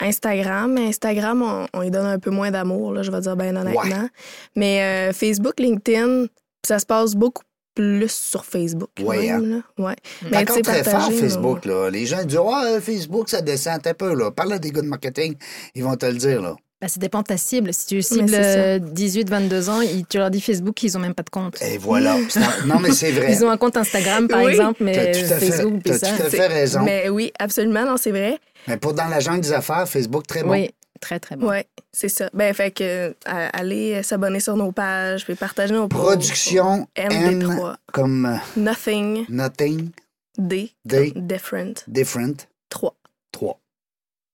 Instagram. Instagram, on, on y donne un peu moins d'amour, là, je vais dire bien honnêtement. Mais euh, Facebook, LinkedIn, ça se passe beaucoup plus sur Facebook. Ouais, hein. Ouais. C'est Mais, sais, très fort, Facebook. Là. Les gens disent Ouais, Facebook, ça descend un peu. Là. Parle à des gars de marketing, ils vont te le dire. Là. Ben, ça dépend de ta cible. Si tu cibles c'est ça. 18-22 ans, ils- tu leur dis Facebook, ils n'ont même pas de compte. Et voilà. Non, mais c'est vrai. Ils ont un compte Instagram, par Oui. exemple, mais tout à fait, Facebook, t'as ça. tout à fait raison. Mais... Mais oui, absolument, non, c'est vrai. pour dans la jungle des affaires, Facebook, très bon. Oui, très, très bon. Ouais, c'est ça. Ben, fait que, euh, aller euh, s'abonner sur nos pages, puis partager nos. Production M MD3. comme euh, Nothing, Nothing D, Day different, Different 3. 3.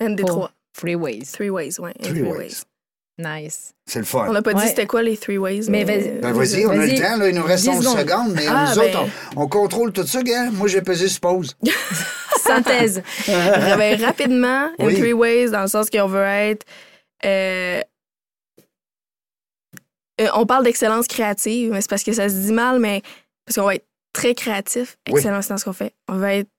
ND3. Pour Freeways. Three ways, ouais. and Three three ways. ways. Nice. C'est le fun. On n'a pas Ouais. dit c'était quoi les three ways. Mais Mais, vas-y. Ben, vas-y, on a le temps, là, il nous reste 10 11 secondes. secondes, mais Ah, nous ben. autres, on, on contrôle tout ça, gars. Moi, j'ai pesé sur pause. Synthèse. Ben, rapidement, in Oui. three ways, dans le sens qu'on veut être. euh, euh, on parle d'excellence créative, mais c'est parce que ça se dit mal, mais parce qu'on va être très créatif, Oui. excellence dans ce qu'on fait. On va être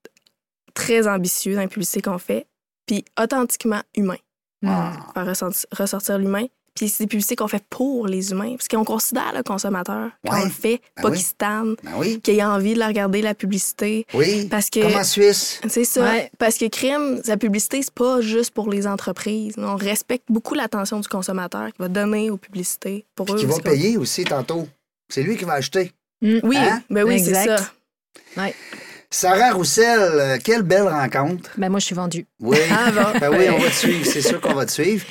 très ambitieux dans les publicités qu'on fait, puis authentiquement humain. Hmm. Faire ressentir- ressortir l'humain. Puis c'est des publicités qu'on fait pour les humains, parce qu'on considère le consommateur quand Ouais. on le fait, Ben pas oui. qu'il se tanne, Ben oui. qu'il ait envie de la regarder, la publicité. Oui. Parce que. Comme en Suisse. C'est ça. Ouais. Parce que crime, la publicité, c'est pas juste pour les entreprises. On respecte beaucoup l'attention du consommateur qui va donner aux publicités pour eux. Qui va payer aussi tantôt. C'est lui qui va acheter. Oui, Hein? ben oui, c'est ça. Ouais. Sarah Roussel, euh, quelle belle rencontre. Ben, moi, je suis vendue. Oui. Ah bon. Ben oui, on va te suivre. C'est sûr qu'on va te suivre.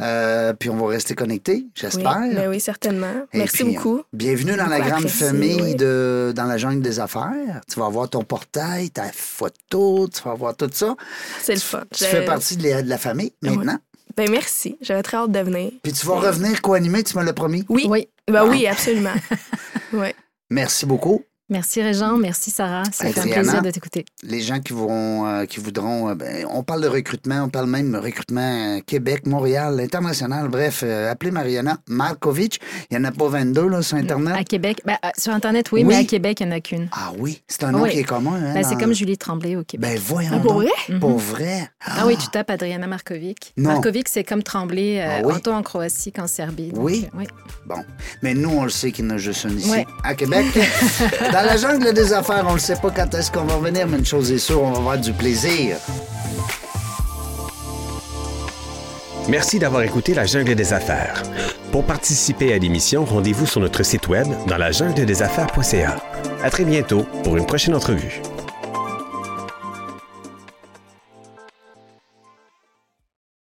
Euh, puis on va rester connectés, Oui, j'espère. ben oui, certainement. Et Merci puis, beaucoup. Bienvenue dans la grande apprécié, famille oui. de dans la jungle des affaires. Tu vas avoir ton portail, ta photo, tu vas avoir tout ça. C'est le fun. Tu Je- fais partie de la, de la famille maintenant. Ben merci. J'avais très hâte de venir. Puis tu vas revenir co-animer, tu me l'as promis? Oui. Oui. Ben oui, absolument. oui. Merci beaucoup. Merci, Régent. Merci, Sarah. Ça fait un plaisir de t'écouter. Les gens qui vont, euh, qui voudront, euh, ben, on parle de recrutement, on parle même de recrutement euh, Québec, Montréal, international. Bref, euh, appelez Mariana Markovic. Il n'y en a pas 22 là, sur Internet. À Québec, ben, euh, sur Internet, oui, Oui. mais à Québec, il n'y en a qu'une. Ah oui, c'est un nom Oui. qui est commun. Hein, Ben, c'est comme Julie Tremblay au Québec. Ben voyons Ah, pour vrai? Pour vrai? Ah oui, tu tapes Adriana Markovic. Non. Markovic, c'est comme Tremblay, euh, Ah oui? autant en Croatie qu'en Serbie. donc, Oui. euh, oui. Bon. Mais nous, on le sait qu'il y en a juste une ici, à Québec. La jungle des affaires, on ne sait pas quand est-ce qu'on va revenir, mais une chose est sûre, on va avoir du plaisir. Merci d'avoir écouté La Jungle des Affaires. Pour participer à l'émission, rendez-vous sur notre site web dans la jungle des affaires.ca. À très bientôt pour une prochaine entrevue.